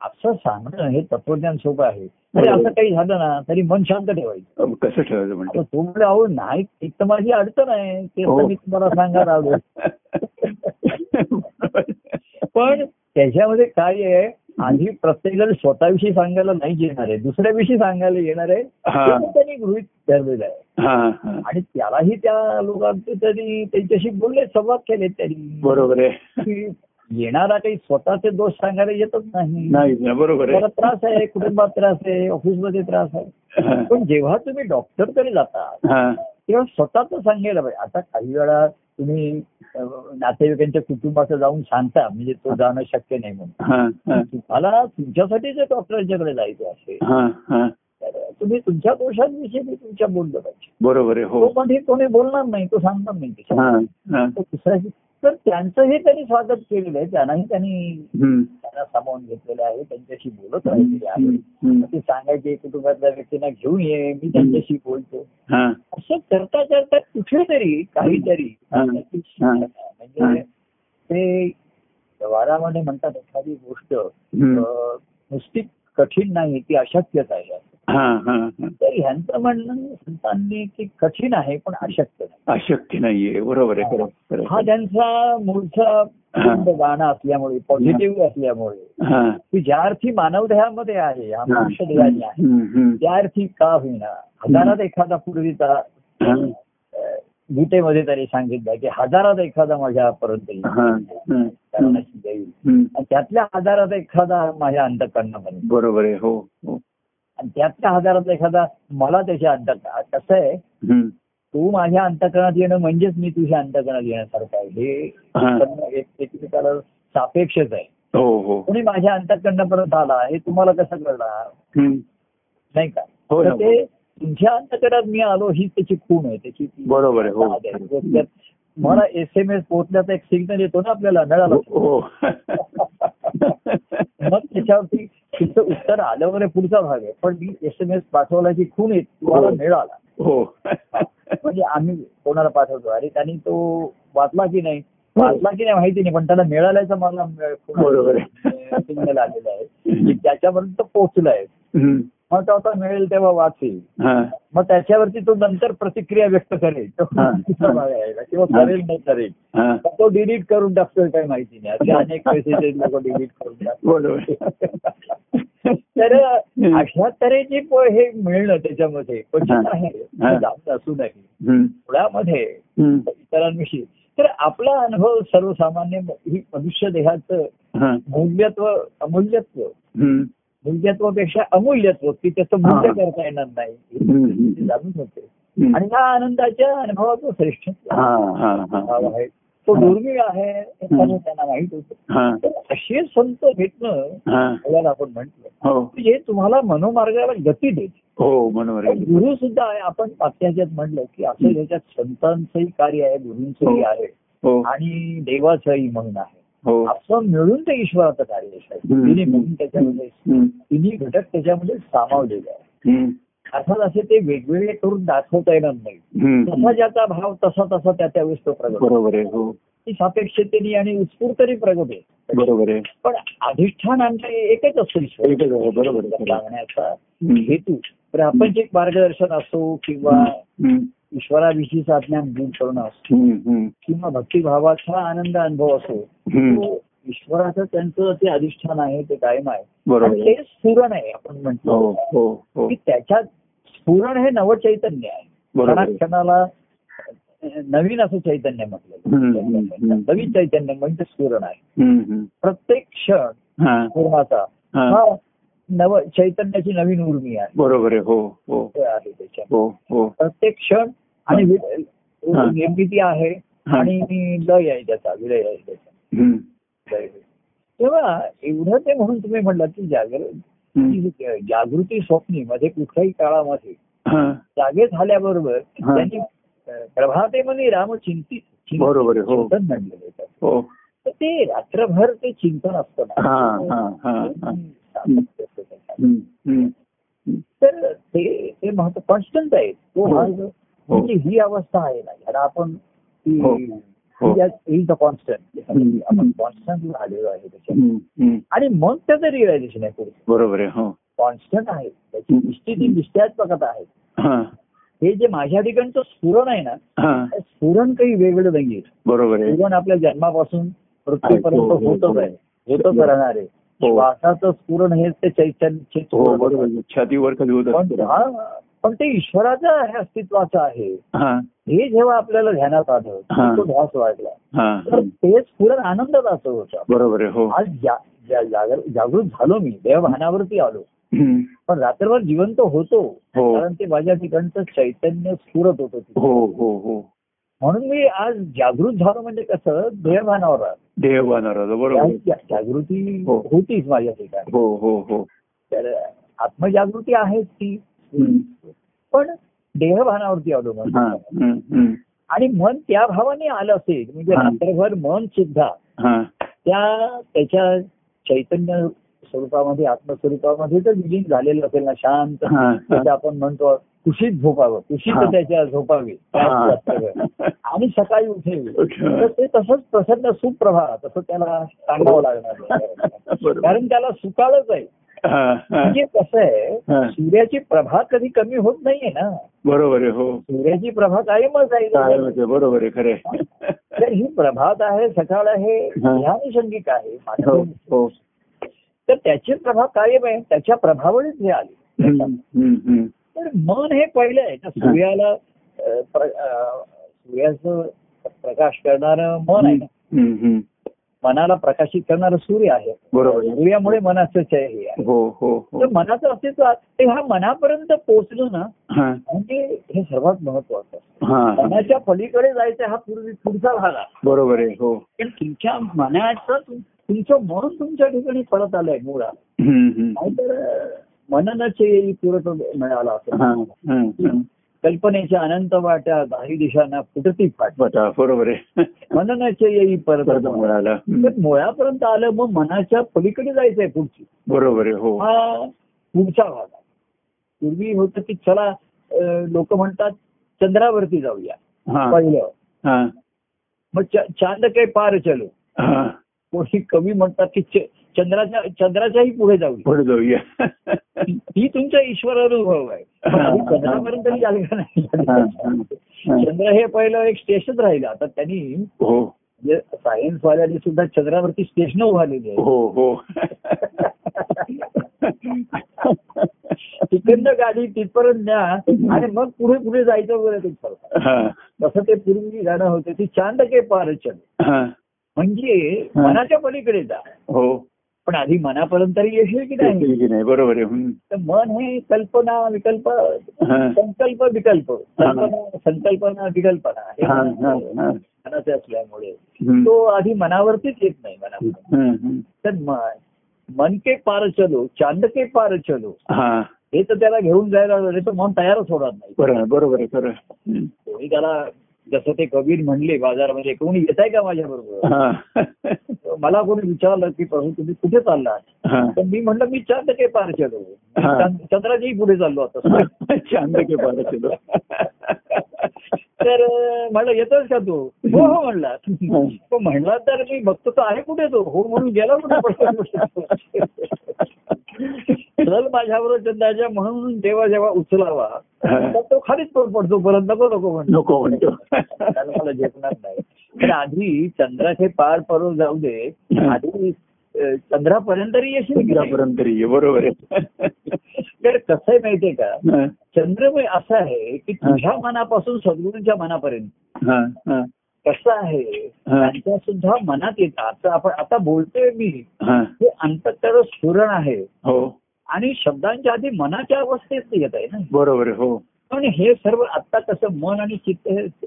असं सांगणं हे तत्वज्ञान सोपं आहे. अरे असं काही झालं ना तरी मन शांत ठेवायचं. कसं ठेवायचं म्हणजे? अहो नाही एक तर माझी अडचण आहे ते हो. तर मी तुम्हाला सांगायला आलो पण त्याच्यामध्ये काय आहे आधी प्रत्येकाला स्वतःविषयी सांगायला नाही येणार आहे. दुसऱ्याविषयी सांगायला येणार आहे. त्यांनी गृहित धरलेलं आहे. आणि त्यालाही त्या लोकांचे त्यांनी त्यांच्याशी बोलले संवाद केले त्यांनी बरोबर आहे. येणारा काही स्वतःचे दोष सांगायला येतच नाही. बरोबर आहे. त्रास आहे कुटुंबात त्रास आहे ऑफिसमध्ये त्रास आहे. पण जेव्हा तुम्ही डॉक्टरकडे जाता. तेव्हा स्वतःच सांगायला पाहिजे. आता काही वेळा तुम्ही अं, नातेवाईकांच्या कुटुंबाचं जाऊन सांगता म्हणजे तो जाणं शक्य नाही म्हणून हा. हा. तुम्हाला तुमच्यासाठी जर डॉक्टरांच्याकडे जायचं असेल हा. हा. तर तुम्ही तुमच्या दोषांविषयी मी तुमच्या बोललं पाहिजे बरोबर आहे हो तो पण हे कोणी बोलणार नाही तो सांगणार नाही त्याच्यात. हा. हा. तर त्यांनी स्वागत केलेलं आहे त्यांनाही त्यांनी. त्यांना सामावून घेतलेलं आहे त्यांच्याशी बोलत राहिलेले आहे. ते सांगायचे कुटुंबातल्या व्यक्तींना घेऊन ये मी त्यांच्याशी बोलतो हा. असं करता करता कुठेतरी काहीतरी. म्हणजे ते व्यवहारामध्ये म्हणतात एखादी गोष्ट नुसती कठीण नाही ती अशक्यच आहे. तर ह्यांचं म्हणणं संतांनी की कठीण आहे पण अशक्य नाही. अशक्य नाहीये. बरोबर आहे. हा त्यांचा मूळचा गाणं असल्यामुळे पॉझिटिव्ह असल्यामुळे हा. की ज्या अर्थी मानव देहामध्ये आहे हा मनुष्य देहाने आहे. त्या अर्थी का होईना? हजारात एखादा पूर्वीचा गीतेमध्ये त्यांनी सांगितलं की हजारात एखादा येईल. जाईल हम्म. आणि त्यातल्या हजारात एखादा माझ्या अंतकरणामध्ये बरोबर आहे हो हो. आणि त्यातल्या हजारात एखादा मला त्याच्या अंतकरणात कसं आहे. तू माझ्या अंतकरणात येणं म्हणजेच मी तुझ्या अंतकरणात येण्यासारखं आहे हे. एक- एकमेकाला सापेक्षच आहे हो हो कोणी माझ्या अंतकरणापर्यंत आला हे तुम्हाला कसं कळणार. नाही का हो ते तुमच्या अंतकरणात मी आलो ही त्याची खूण आहे त्याची बरोबर आहे, हो. मला एस एम एस पोहोचल्याचा एक सिग्नल येतो ना आपल्याला नळाला. हो मग त्याच्यावरती तिचं उत्तर आल्यावर हे पुढचा भाग आहे. पण मी एस एम एस पाठवल्याची खूण येत तुम्हाला हो. मिळाला हो. म्हणजे आम्ही कोणाला पाठवतो? अरे त्यांनी तो वाचला की नाही? वाचला की नाही माहिती नाही पण त्याला मिळाल्याचं मला सिग्नल आलेलं आहे. त्याच्यापर्यंत पोहोचलाय. मग तो आता मिळेल तेव्हा वाचेल. मग त्याच्यावरती तो नंतर प्रतिक्रिया व्यक्त करेल तो. किंवा. करेल नाही करेल. तर तो डिलीट करून टाकतोय काही माहिती नाही असे अनेक मेसेजेस लोक डिलीट करून बरोबर तर अशा तऱ्हेची हे मिळणं त्याच्यामध्ये क्वचित. आहे हा. जास्त असू हम्म. मुळामध्ये. इतरांविषयी तर आपला अनुभव सर्वसामान्य ही मनुष्य देहाचं. मूल्यत्व अमूल्यत्व मूल्यत्वापेक्षा अमूल्यत्व की त्याचं मूल्य करता येणार नाही. हे जाणून होते. आणि ह्या आनंदाच्या अनुभवाचं श्रेष्ठ हा हा हा. भाव आहे तो हा. दुर्मिळ आहे हे त्यांना माहीत होतं. हा. तर असे संत भेटणं हा. आपल्याला आपण म्हटलं. हो. जे तुम्हाला मनोमार्गाला गती देते. हो आहे गुरु सुद्धा आहे. आपण मागच्या ह्याच्यात म्हटलं की असं ह्याच्यात संतांचंही कार्य आहे गुरूंचंही हो. आहे. हो. आणि देवाचंही म्हणून आहे. हो असं मिळून ते ईश्वराचं कार्य. तिन्ही मिळून त्याच्यामध्ये. तिन्ही घटक त्याच्यामध्ये सामावलेले आहे. अर्थात असे ते वेगवेगळे करून दाखवता येणार नाही. तसा ज्याचा भाव तसा तसा त्या त्यावेळेस तो प्रगट होतो. बरोबर आहे हो ती सापेक्षतेने आणि उत्स्फूर्तने प्रगट आहे बरोबर आहे पण अधिष्ठान आमचं एकच असतं ईश्वर बरोबर हम्म. हेतू आपण जे मार्गदर्शन असो किंवा. ईश्वराविषयीचा ज्ञान दूर करणं. किंवा भक्तिभावाचा आनंद अनुभव असो ईश्वराचं त्यांचं ते अधिष्ठान आहे ते कायम आहे. बरोबर. ते स्फुरण आहे आपण हो म्हणतो. हो हो की त्याच्यात स्फुरण हे नवचैतन्य आहे. बरोबर. आहे. क्षणाला नवीन असं चैतन्य म्हटलं. नवीन चैतन्य म्हणजे स्फुरण आहे. प्रत्येक क्षण हा. पूर्णाचा हा. हा नव चैतन्याची नवीन उर्मी आहे. बरोबर आहे. हो हो. आहे त्याच्यात हो हो. प्रत्येक क्षण आणि. निर्मिती आहे. आणि लय आहे त्याचा विलय आहे त्याचा. तेव्हा एवढं ते म्हणून तुम्ही म्हणलात की जागृती. जागृती स्वप्नी मध्ये कुठल्याही काळामध्ये. जागे झाल्याबरोबर. त्यांनी प्रभाते म्हणे राम चिंतित बरोबर हो. चिंतन म्हणलेलं. हो तर ते रात्रभर ते चिंतन असतं. हा, हा, हा, हा. तर ते ते महत्त्व कॉन्स्टंट आहे तो हो. मार्ग म्हणजे ही अवस्था आहे ना याला आपण हो. हो. Is the constant. आपण कॉन्स्टंट आलेलो आहे. हम्म. आणि मग त्याचं रिअलायझेशन आहे पुढे बरोबर आहे हो कॉन्स्टंट आहे त्याची. दृष्टी ती निश्चयात्मकत आहे हा हे जे माझ्या ठिकाणचं स्फुरण आहे ना हा स्फुरण काही वेगळं नाहीये बरोबर आहे स्फुरण आपल्या जन्मापासून मृत्यूपर्यंत हो, हो, होतच हो. आहे होतच राहणार आहे हो. श्वासाचं स्फुरण हे ते चैतन्य हो. छातीवर खाली होत पण ते ईश्वराचं अस्तित्वाचं आहे हा जेव्हा आपल्याला ध्यानात आलं. तो ध्यास वाढला हा तर ते स्फुरण आनंदात असं होतं बरोबर हो आज जागृत झालो मी देवभानावरती आलो. पण रात्रभर जिवंत होतो हो. कारण ते माझ्या ठिकाणचं चैतन्य स्फुरत होतं. हो हो हो म्हणून मी आज जागृत झालो म्हणजे कसं देहभानावर आलो. देह बांधणार बरोबर त्या आहे. जा- जागृती. होतीच माझ्या ठिकाणी हो हो हो तर आत्मजागृती आहेच ती. पण देहभानावरती. हम्म. आणि मन त्या भावाने आलं असेल म्हणजे. रात्रभर मन सुद्धा त्या त्याच्या चैतन्य स्वरूपामध्ये आत्मस्वरूपामध्ये जर विलीन झालेलं असेल ना शांत आपण म्हणतो कुशीत झोपावं कुशीत. त्याच्या झोपावे. आणि सकाळी उठेल. तर ते तसंच प्रसन्न सुप्रभा तसं त्याला सांगावं लागणार. कारण त्याला सुकाळच आहे. म्हणजे कसं आहे. सूर्याची प्रभा कधी कमी होत नाहीये ना बरोबर आहे हो सूर्याची प्रभा कायमच काय आहे बरोबर आहे खरे तर ही प्रभात आहे सकाळ आहे हा. ध्यानशंगिक आहे हो. हो तर त्याची प्रभाव कायम आहे त्याच्या प्रभावानेच हे आले. तर मन हे पहिलं आहे ना सूर्याला सूर्याचं प्रकाश करणारं मन आहे ना. मनाला प्रकाशित करणारं सूर्य आहे. बरोबर. सूर्यामुळे मनाचं चय हे आहे. हो हो हो. तर मनाचं अस्तित्व ते ह्या मनापर्यंत पोहोचलं ना हा. म्हणजे हे सर्वात महत्वाचं. हा. मनाच्या पलीकडे जायचं हा पूर्वी पुढचा आहे. बरोबर आहे हो. पण तुमच्या मनाचं तुम- तुमचं मन तुमच्या ठिकाणी परत आलंय मुळात. नाहीतर मननाचे पुरत मिळाला असं. हा. कल्पनेच्या अनंत वाट्या दाही दिशांना फुटती फाट बटा, बरोबर आहे. मननाचे येई परत मिळाला मुळापर्यंत आलं मग मनाच्या पलीकडे जायचंय पुढची. बरोबर आहे हो. हा पुढचा भाग आहे. पूर्वी होतं की चला लोक म्हणतात चंद्रावरती जाऊया. पहिलं. हा. मग चांद काही पार चलो. कोणी कवी म्हणतात की चंद्राच्या चंद्राच्याही पुढे जाऊया पुढे जाऊया. ही तुमचा ईश्वर अनुभव आहे. चंद्रापर्यंत का नाही. चंद्र हे पहिलं एक स्टेशन राहिलं. आता त्यांनी हो. म्हणजे सायन्स वाल्यांनी सुद्धा चंद्रावरती स्टेशन उभारलेली आहे. हो हो. तिकडनं गाडी तिथपर्यंत न्या. आणि मग पुढे पुढे जायचं वगैरे ते ठरवतात. हा. तसं ते पूर्वी गाणं होतं. ती चांद के पार चल हा. म्हणजे. मनाच्या पलीकडे जा. हो. पण आधी मनापर्यंत तरी येशील की नाही? की नाही? बरोबर आहे. तर मन हे कल्पना विकल्प. संकल्प विकल्प. कल्पना संकल्पना विकल्पना हे हा, हा, हा. मनाचे असल्यामुळे. तो आधी मनावरतीच येत नाही मनावर. तर मन मन के पार चलो चांद के पार चलो. हा. तर त्याला घेऊन जायला तर मन तयारच होणार नाही. बरोबर आहे त्याला जसं ते कबीर म्हणले बाजारामध्ये कोणी येत आहे का माझ्या बरोबर हा. मला कोणी विचारलं की प्रभू तुम्ही कुठे चाललात हा. तर मी म्हणलं मी चांद के पार चलो. चंद- चंद्राच्याही पुढे चाललो आता चांद के पार चलो तर म्हणलं येतोस का तू? हो हो म्हणला. तो म्हणला तर मी बघतो तर आहे कुठे तो? हो म्हणून गेला कुठे? चल माझ्याबरोबर चंद्राच्या म्हणून जेव्हा जेव्हा उचलावा तर तो खालीच पडतो परत नको नको म्हणतो. नको म्हणतो. मला झेपणार नाही. तर आधी चंद्राचे पार परो जाऊ दे. आधी चंद्रापर्यंत तरी येशील की नाही? पर्यंत तरी आहे, बरोबर आहे. तर कसं आहे माहितीये का? चंद्रमय असं आहे की तुझ्या मनापासून सद्गुरूंच्या मनापर्यंत. कसं आहे. त्यांच्या सुद्धा मनात येतं आता आपण आता बोलतोय मी. हा. अंतकर स्फुरण आहे. हो. आणि शब्दांच्या आधी मनाच्या अवस्थेत येत आहे ना? बरोबर हो. पण हे सर्व आता कसं मन आणि चित्त हे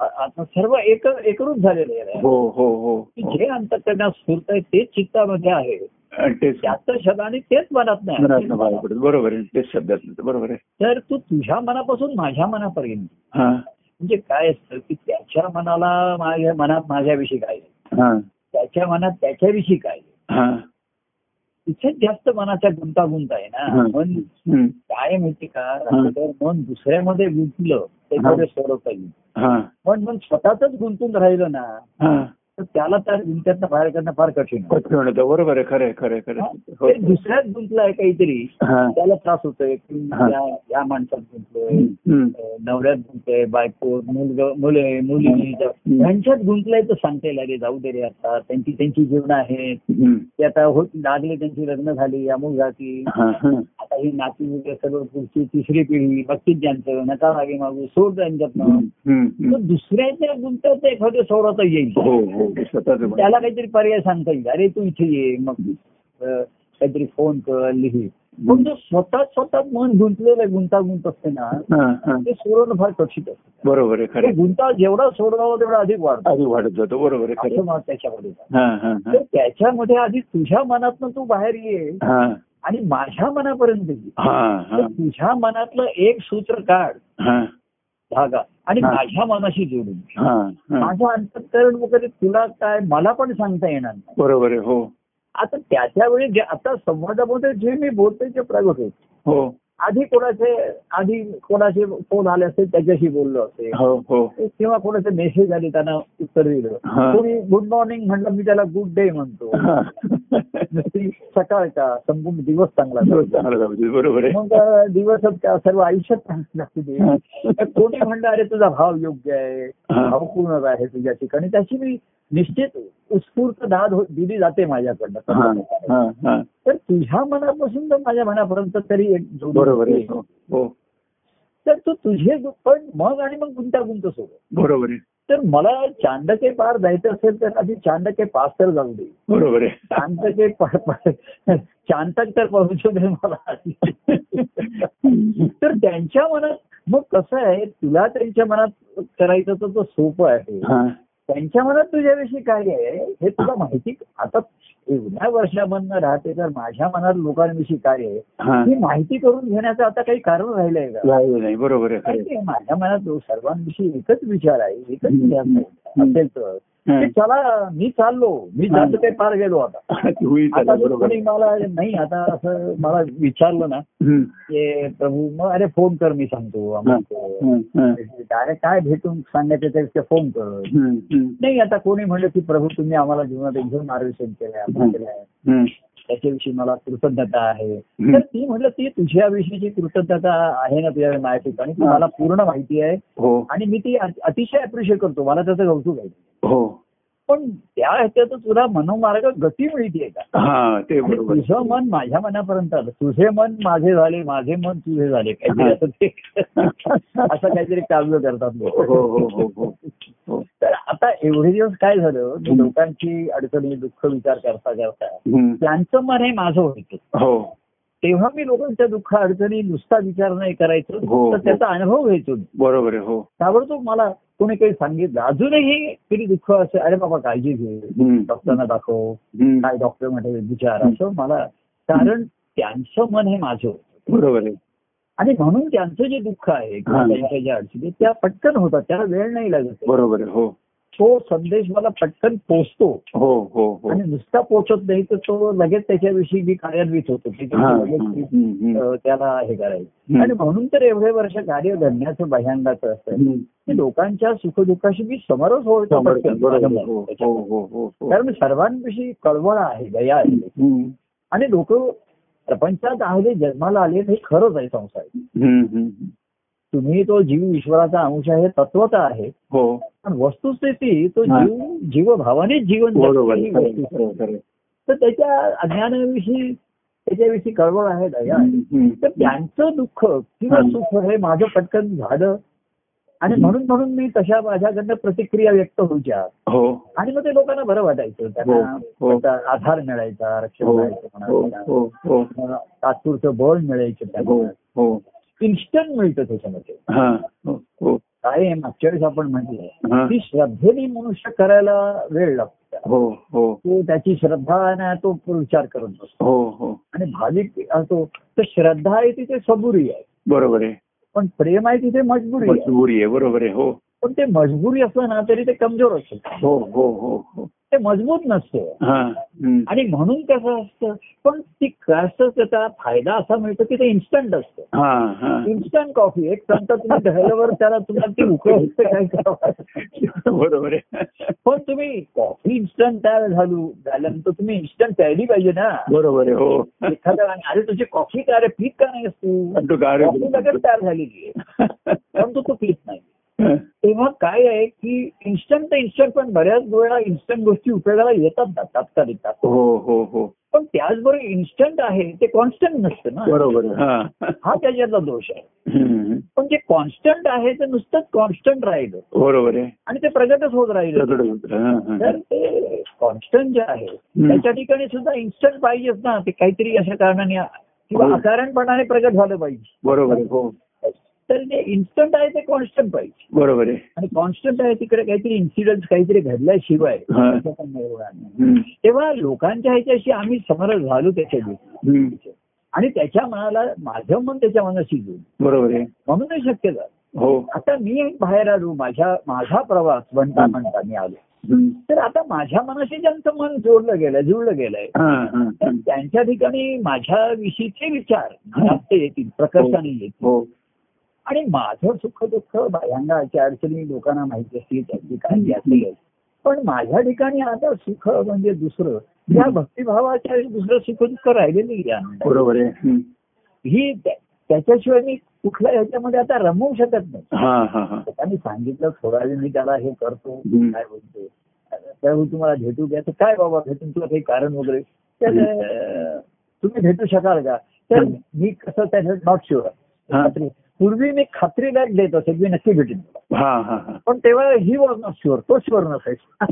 आता सर्व एक एकरूप झालेलं हो हो हो की जे अंतकरणात स्फूर्त आहे तेच चित्तामध्ये आहे. आणि तेच. त्याचं शब्द आणि तेच मनात नाही. बरोबर आहे तेच शब्दात बरोबर आहे. तर तू तुझ्या मनापासून माझ्या मनापर्यंत. हा. म्हणजे काय असतं की त्याच्या मनाला माझ्या मनात माझ्याविषयी काय हा. त्याच्या मनात त्याच्याविषयी काय. हा. इथेच जास्त मनाच्या गुंतागुंत आहे ना. हा. मन. काय माहिती का? मन दुसऱ्यामध्ये गुंतलं ते हा. थोडे सोडवता येईल हा पण मन स्वतःच गुंतून राहिलं ना तर त्याला त्या गुंत्यातनं बाहेर करणं फार कठीण. बरोबर आहे खरं खरं खरं हा? आहे. ते दुसऱ्यात गुंतलाय काहीतरी. त्याला त्रास होतोय की. या या माणसात गुंतलोय नवऱ्यात गुंतलोय बायको मुले मुली यांच्यात गुंतलंय तर सांगता येईल अरे जाऊ दे रे आता त्यांची त्यांची जीवन आहेत. ते आता होत लागले त्यांची लग्न झाली अमुक जाती. आता ही नाती मुले सर्व पुढची तिसरी पिढी बघतील त्यांचं नका मागे मागू सोड त्यांच्यातनं. तर दुसऱ्याच्या गुंतत एखादं सोडवता येईल हो हो स्वतःच त्याला काहीतरी पर्याय सांगता येईल. अरे तू इथे ये मग काहीतरी फोन कर लिही. पण जो स्वतः स्वतः मन गुंतलेलं गुंतागुंत असते ना. ते सोडवणं फार कठीण असतं. बरोबर आहे. गुंता जेवढा सोडवावा तेवढा अधिक वाढतो. आधी वाढत जातो बरोबर आहे त्याच्यामध्ये त्याच्यामध्ये आधी तुझ्या मनातनं तू बाहेर ये हा. आणि माझ्या मनापर्यंत तुझ्या मनातलं एक सूत्र काढ. धागा. आणि. माझ्या मनाशी जोडून. माझं अंतकरण वगैरे तुला काय मला पण सांगता येणार नाही. बरोबर आहे हो. आता त्याच्या वेळी जे आता संवादामध्ये जे मी बोलतोय ते प्रगट होत हो. आधी कोणाचे आधी कोणाचे फोन आले असेल त्याच्याशी बोललो असेल. हो हो. किंवा कोणाचे मेसेज आले त्यांना उत्तर दिलं. हा. कोणी गुड मॉर्निंग म्हणलं मी त्याला गुड डे म्हणतो. हा. नुसती सकाळ का संपूर्ण दिवस चांगला बरोबर आहे. मग का सर्व आयुष्यात चांगलं लागते कोणी म्हणलं अरे तुझा भाव योग्य आहे. हा. भावपूर्ण आहे तुझ्या ठिकाणी त्याची मी निश्चित उत्स्फूर्त दाद हो- दिली जाते हा माझ्याकडनं हा हा. तर तुझ्या मनापासून तर माझ्या मनापर्यंत तरी एक बरोबर. हो. तर तू तुझे पण मग आणि मग गुंतागुंत सोबत बरोबर आहे. तर मला चांदके पार जायचं असेल तर आधी चांदके पास तर जाऊ दे. बरोबर आहे. चांदके चांदक तर पोहोचू दे मला तर त्यांच्या मनात मग कसं आहे तुला त्यांच्या मनात करायचं तर तो सोपं आहे. त्यांच्या मनात तुझ्याविषयी काय आहे हे तुला माहिती आता एवढ्या वर्षामधनं राहते तर माझ्या मनात लोकांविषयी काय आहे हा. माहिती करून घेण्याचं आता काही कारण राहिलंय का? बरोबर आहे माझ्या मनात सर्वांविषयी एकच विचार आहे एकच. विचार. असेल तर. चला मी चाललो मी. जास्त काही पार गेलो आता कोणी मला नाही आता असं मला विचारलं ना. की प्रभू मग अरे फोन कर मी सांगतो. अरे काय भेटून सांगायचं त्यापेक्षा फोन कर. नाही आता कोणी म्हणलं की प्रभू तुम्ही आम्हाला जीवनात एकदम मार्गदर्शन केलंय आपण. केलंय. त्याच्याविषयी मला कृतज्ञता आहे. तर ती म्हटलं ती तुझ्याविषयीची कृतज्ञता आहे ना तुझ्या माझ्या ठिकाणी ती. मला पूर्ण माहिती आहे. हो. आणि मी ती अति- अतिशय अप्रिशिएट करतो. मला त्याचं कौतुक आहे. हो. पण त्या ह्याच्यात तुला मनोमार्ग गती मिळतीये का? हा ते तुझं मन माझ्या मनापर्यंत आलं. तुझे मन माझे झाले माझे मन तुझे झाले. काहीतरी असं ते. असं काहीतरी काव्य करतात लोक. हो हो हो तर आता एवढे दिवस काय झालं? लोकांची अडचणी दुःख विचार करता करता. त्यांचं मन हे माझं व्हायचं हो. तेव्हा मी लोकांच्या दुःख अडचणी नुसता विचार नाही करायचो. हो, तर हो. त्याचा अनुभव घ्यायचो. बरोबर आहे हो. ताबडतोब मला कोणी काही सांगितलं. अजूनही तरी दुःख असेल अरे बाबा काळजी घे. डॉक्टरांना दाखव. काय डॉक्टर म्हणते विचार. असं मला कारण त्यांचं मन हे माझं बरोबर आहे. आणि म्हणून त्यांचं जे दुःख आहे. त्यांच्या ज्या अडचणी त्या पटकन होतात. त्याला वेळ नाही लागत. बरोबर आहे हो. तो संदेश मला पटकन पोचतो हो हो हो आणि नुसता पोचत नाही तर तो लगेच त्याच्याविषयी मी कार्यान्वित होतो की त्याला हे करायचं. आणि म्हणून तर एवढे वर्ष कार्य घडण्याचं भयांगाचं असतं. की लोकांच्या सुखदुःखाशी मी समरस होतो हो. हो कारण सर्वांविषयी कळवळ आहे दया आहे. आणि लोक प्रपंचात आले जन्माला आले हे खरंच आहे संसार. तुम्ही तो जीव ईश्वराचा अंश आहे तत्वता आहे. हो. पण वस्तुस्थिती तो. जीव जीवभावानेच जीवन. तर त्याच्या अज्ञानाविषयी त्याच्याविषयी कळवळ आहे दया. तर त्यांचं दुःख किंवा. सुख हे माझं पटकन झालं. आणि म्हणून म्हणून मी तशा माझ्याकडनं प्रतिक्रिया व्यक्त व्हायच्या हो. आणि मग ते लोकांना बरं वाटायचं. त्यांना हो, हो. आधार मिळायचा रक्षण मिळायचं हो म्हणा हो हो. तात्पुरतं बळ मिळायचं त्यांना. हो. इन्स्टंट मिळतं त्याच्यामध्ये. हा हो काय आहे, मागच्या वेळेस आपण म्हटलं. की श्रद्धेने मनुष्य करायला वेळ लागतो. हो हो. तो त्याची श्रद्धा ना तो विचार करत बसतो. हो हो. आणि भाविक असतो तर श्रद्धा आहे तिथे सबुरी आहे. बरोबर आहे. पण प्रेम आहे तिथे मजबुरी आहे. मजबुरी आहे बरोबर आहे हो. पण ते मजबुरी असलं ना तरी ते कमजोर असतं. हो हो हो हो. ते मजबूत नसतं. हा. आणि म्हणून कसं असतं पण ती कसं त्याचा फायदा असा मिळतो की ते इन्स्टंट असतं. हा हा. इन्स्टंट कॉफी एक चमचा तुम्ही ढळल्यावर त्याला तुम्हाला ती उकळ काय बरोबर आहे. पण तुम्ही कॉफी इन्स्टंट तयार झालू झाल्यानंतर तुम्ही इन्स्टंट प्यायली पाहिजे ना. बरोबर आहे हो. एखाद्या अरे तुझी कॉफी काय रे पीत का नाही तू? पण तो गार कॉफी लगेच तयार झालेली आहे. परंतु तो पीत नाही. तेव्हा काय आहे की इन्स्टंट तर इन्स्टंट पण बऱ्याच वेळा इन्स्टंट गोष्टी उपयोगाला येतात ना तात्कालिक. हो हो हो. पण त्याचबरोबर इन्स्टंट आहे ते कॉन्स्टंट नसतं ना. बरोबर हा. त्याच्यातला दोष आहे. पण जे कॉन्स्टंट आहे ते नुसतंच कॉन्स्टंट राहिलं. बरोबर आहे. आणि ते प्रगतच होत राहिलं. तर ते कॉन्स्टंट जे आहे त्याच्या ठिकाणी सुद्धा इन्स्टंट पाहिजेच ना. ते काहीतरी अशा कारणाने किंवा हो. अकारणपणाने प्रगट झालं पाहिजे. बरोबर हो. तर जे इन्स्टंट आहे ते कॉन्स्टंट पाहिजे. बरोबर आहे. आणि कॉन्स्टंट आहे तिकडे काहीतरी इन्सिडेंट काहीतरी घडल्याशिवाय हा. तेव्हा लोकांच्या ह्याच्याशी आम्ही समरस झालो त्याच्या दिवशी. आणि त्याच्या मनाला माझं मन त्याच्या मनाशी जोड बरोबर आहे. म्हणूनच शक्य झालं. हो. आता मी बाहेर आलो माझ्या माझा प्रवास म्हणता म्हणता मी आलो. तर आता माझ्या मनाशी ज्यांचं मन जोडलं गेलंय जुळलं गेलंय हा, हा, हा. त्यांच्या ठिकाणी माझ्या विषयीचे विचार ते येतील प्रकर्षाने येतील. हो. आणि माझं सुख दुःख भयांगाच्या अडचणी लोकांना माहिती असतील त्याची काळजी असेल. पण माझ्या ठिकाणी आता सुख म्हणजे दुसरं. या भक्तिभावाच्या दुसरं सुख दुःख राहिलेलं बरोबर आहे. ही त्या- त्याच्याशिवाय मी कुठल्या ह्याच्यामध्ये आता रमवू शकत नाही. हा हा हा. त्यांनी सांगितलं थोडा वेळ मी त्याला हे करतो. काय बोलतो? त्यावेळी तुम्हाला भेटू घ्या तर काय बाबा भेटून तुला काही कारण वगैरे? तर तुम्ही भेटू शकाल का? तर. मी कसं त्याचं नॉट शुअर पूर्वी मी खात्रीला देत असे की मी नक्की भेटेन. हा हा हा. पण तेव्हा ही वॉज नॉट शुअर तो शुअर नसायचा.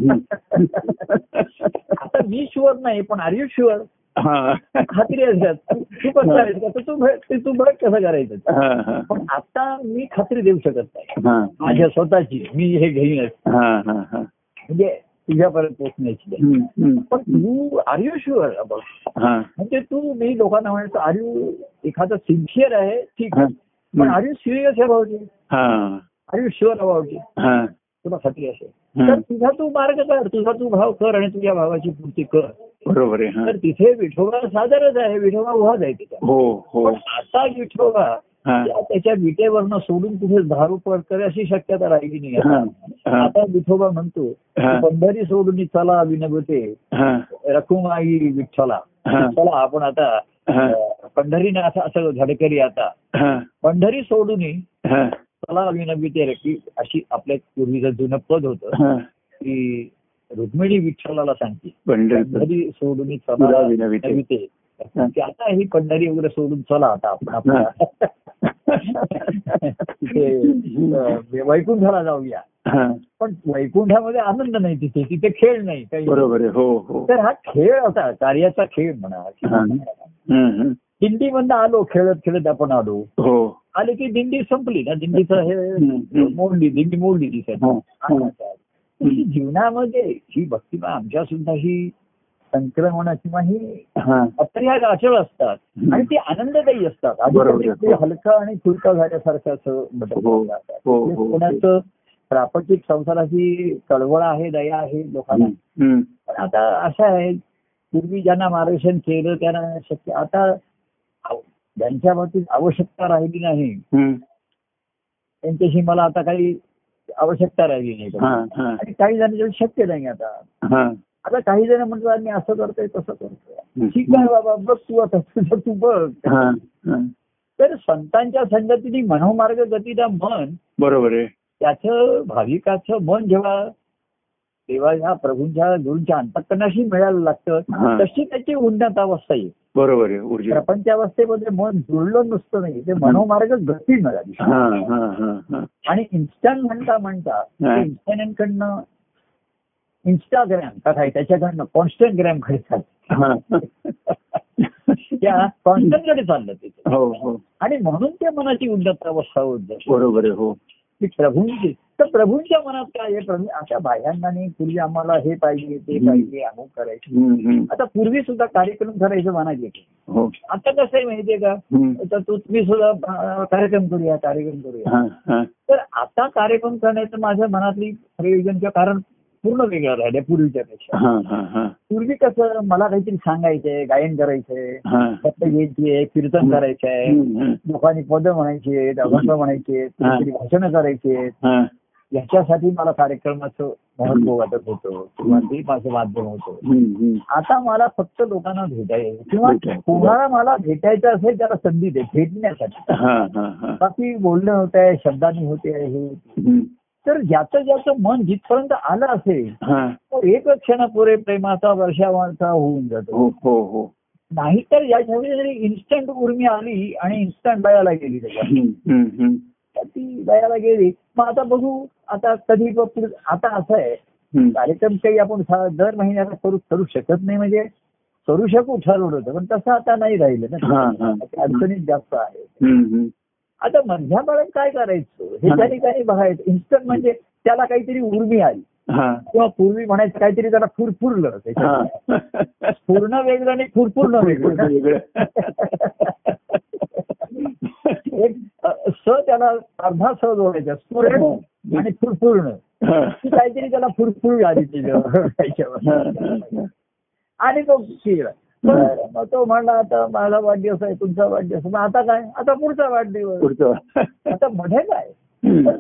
आता मी शुअर नाही पण आर यू शुअर हा. खात्री का? तू कसं आहेस का? तर तू भेट कसं करायचं. पण आता मी खात्री देऊ शकत नाही. हा. माझ्या स्वतःची मी हे घेईनच हा हा हा. म्हणजे तुझ्यापर्यंत पोहोचण्याची. पण तू आर यू शुअर म्हणजे तू मी लोकांना म्हणतो आर यू एखादा सिन्सिअर आहे? ठीक. आहे. पण are you serious about it हा. Are you sure about it हा. तुला खात्री असेल. तर तुझा तू मार्ग कर तुझा तू भाव कर आणि तुझ्या भावाची पूर्ती कर. बरोबर आहे हा. तर तिथे विठोबा सादरच आहे विठोबा उभाच आहे तिथे. हो हो. आता विठोबा हा. त्या- त्याच्या विटेवरनं सोडून कुठे दारू पड अशी शक्यता राहिली नाही आता. विठोबा म्हणतो. पंढरी सोडून चला विनवते हा. रखुमाई विठ्ठला. चला आपण आता पंढरीने असं असं झडकरी आता. पंढरी सोडून चला विनविते की अशी आपल्या पूर्वीचं जुनं पद होतं. की रुक्मिणी विठ्ठलाला सांगते. पंढरी सोडून चला. विनविते की आता ही पंढरी वगैरे सोडून चला आता. आपण आपल्या तिथे वैकुंठाला जाऊया. पण वैकुंठामध्ये आनंद नाही तिथे तिथे खेळ नाही काही बरोबर आहे हो हो तर हा खेळ होता कार्याचा खेळ म्हणा किंवा हा. हम्म, हम्म. दिंडी मधनं आलो खेळत खेळत आपण आलो हो आले की दिंडी संपली ना दिंडीचं हे. मोडली दिंडी मोडली ती हा. हा. जीवनामध्ये ही भक्तिमा आमच्या सुद्धा ही संक्रमण किंवा ही हा. अपर्याग अचळ असतात आणि ते आनंददायी असतात हलका आणि खुलका झाल्यासारखं असं हो. जातात. हो, म्हणजे हो. कोणाचं प्रापंचिक संसाराची कळवळ आहे दया आहे लोकांना. पण आता असं आहे पूर्वी ज्यांना मार्गदर्शन केलं त्यांना शक्य आता ज्यांच्या बाबतीत आवश्यकता राहिली नाही. त्यांच्याशी मला आता काही आवश्यकता राहिली नाही हा, हा. आणि काही जणांच्या शक्य नाही आता हा. आता काही जण म्हणतात मी असं करतोय तसं करतोय. ठीक आहे बाबा बघ तू आता तुझं तू बघ. तर संतांच्या संगतीने मनोमार्ग गतीला मन बरोबर आहे त्याचं भाविकाचं मन जेव्हा देवाच्या प्रभूंच्या गुरूंच्या अंतकरणाशी मिळायला. लागतं तशी त्याची उन्नत अवस्था येईल बरोबर आहे ऊर्जा प्रपंचावस्थेमध्ये मन जुळलं नुसतं नाही ते मनोमार्ग गती मिळाली आणि इन्स्टंट म्हणता म्हणता हा. इंस्टाग्राम कसा आहे त्याच्याकडनं कॉन्स्टंटग्रामकडे चाललं हा. त्या कॉन्स्टंटकडे चाललं ते. हो हो. आणि म्हणून त्या मनाची उन्नत अवस्था होत जाते बरोबर हो. की प्रभूंची. तर प्रभूंच्या मनात काय आहे? प्रभू अशा बाह्यांनी पूर्वी आम्हाला हे पाहिजे ते पाहिजे अमुक करायचे. आता पूर्वी सुद्धा कार्यक्रम करायचं म्हणायचे हो. आता कसं आहे माहितीये का. तर तू तुम्ही सुद्धा कार्यक्रम करूया कार्यक्रम करूया. तर आता कार्यक्रम करण्याचं माझ्या मनातली प्रयोजनचं कारण पूर्ण वेगळं राहिलं पूर्वीच्या पेक्षा. पूर्वी कसं मला काहीतरी सांगायचंय गायन करायचंय. फक्त घ्यायची कीर्तन करायचंय. लोकांनी पद म्हणायचे अभंग म्हणायचे भाषण करायचे. याच्यासाठी मला कार्यक्रमाचं महत्त्व वाटत होतं किंवा ते माझं माध्यम होतं. आता मला फक्त लोकांना भेटायचं किंवा. कोणाला मला भेटायचं असेल त्याला संधी दे भेटण्यासाठी. बाकी बोलणं होत आहे शब्दांनी होते आहे. तर ज्याचं ज्याचं मन जिथपर्यंत आलं असेल हा. तो एक क्षण पुरे प्रेमाचा वर्षावाचा होऊन जातो हो हो हो नाहीतर याच्यामध्ये जरी इन्स्टंट उर्मी आली आणि इन्स्टंट दयाला गेली. तर ती दयाला गेली मग आता बघू आता कधी आता असं आहे. कार्यक्रम काही आपण दर महिन्याला करू करू शकत नाही म्हणजे करू शकू ठरवलं होतं पण तसं आता नाही राहिलं. ना अडचणीत जास्त आहे. आता मधल्या काळात काय करायचं हे. त्या ठिकाणी बघायचं इन्स्टंट म्हणजे त्याला काहीतरी उर्मी आली. किंवा पूर्वी म्हणायचं काहीतरी त्याला फुरफुरलं त्याच्यात. पूर्ण वेगळं आणि फुरफुरणं वेगळं. एक स त्याला अर्धा स जोडायचा स्फुरण आणि फुरफुरणं काहीतरी त्याला फुरफुर आली त्याच्यावर त्याच्यावर. आणि तो केला बरं, मग तो म्हणला आता माझा वाढदिवस आहे तुमचा वाढदिवस मग आता काय? आता पुढचा वाढदिवस. आता मध्ये काय?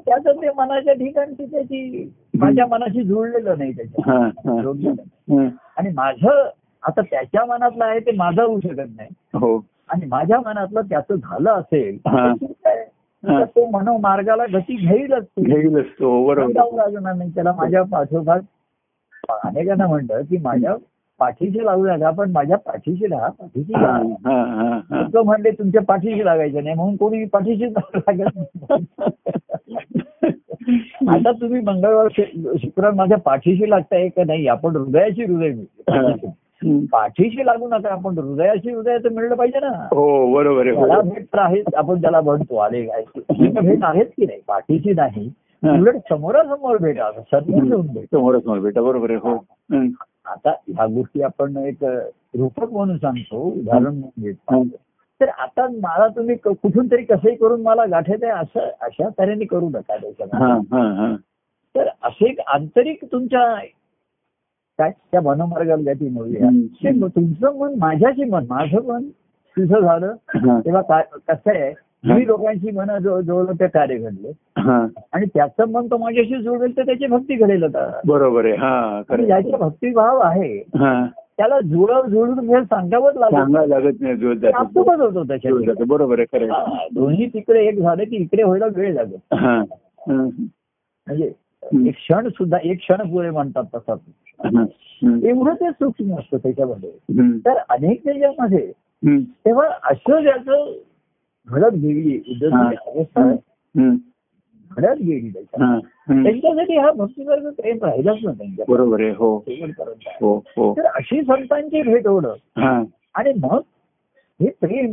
त्याचं ते मनाच्या ठिकाणची त्याची माझ्या मनाशी जुळलेलं नाही त्याच्या. जोडलेलं नाही. हम्म. आणि माझं आता त्याच्या मनातलं आहे ते माझं होऊ शकत नाही. हो. आणि माझ्या मनातलं त्याचं झालं असेल हा. तर. तर तो मनोमार्गाला गती घेईलच. घेईलच लागणार नाही. त्याला माझ्या पाठोपाठ अनेकांना म्हणतं की माझ्या पाठीशी लागू नका पण माझ्या पाठीशी राहा पाठीशी. तो म्हणले तुमच्या पाठीशी लागायचं नाही म्हणून कोणी पाठीशी लागत. आता तुम्ही मंगळवार शुक्रवार माझ्या पाठीशी लागताय का नाही आपण हृदयाशी हृदय मिळतो. पाठीशी लागू नका आपण हृदयाशी हृदयाचं मिळलं पाहिजे ना हो बरोबर मला. भेट तर आहेच आपण त्याला म्हणतो आले काय भेट आहेच की नाही पाठीशी नाही. उलट समोरासमोर भेटा भेट समोर बेटा बरोबर आहे हो. आता ह्या गोष्टी आपण एक रूपक म्हणून सांगतो उदाहरण म्हणून घेत हम्म. तर आता मला तुम्ही कुठून तरी कसंही करून मला गाठायचं आहे असं अशा तऱ्हेने करू नका हा हा हा तर असे एक आंतरिक तुमच्या काय त्या मनोमार्गाला गती मिळूया हम्म. ते म- तुमचं मन माझ्याशी मन माझं मन तुझं झालं हा. तेव्हा काय कसं आहे मी मन जोडलं ते कार्य घडले. आणि त्याचं मन तो माझ्याशी जोडेल तर त्याची भक्ती घडेल आता. बरोबर आहे. हा ज्याचा भक्तिभाव आहे. हा. त्याला जुळव जुळून हे सांगावंच लागत नाही. बरोबर आहे दोन्ही तिकडे एक झालं की इकडे व्हायला वेळ लागत हा. म्हणजे एक क्षण सुद्धा एक क्षण पुरे म्हणतात. हम्म. एवढं ते सूक्ष्म असतं त्याच्यामध्ये. तर अनेक त्याच्यामध्ये. तेव्हा असं ज्याचं घडत गेली. अवस्था. घडत गेली हा. त्यांच्यासाठी हा भक्तिवर्ग प्रेम राहिलाच ना त्यांच्या बरोबर आहे हो. हो हो तर अशी संतांची भेट होणं आणि मग हे प्रेम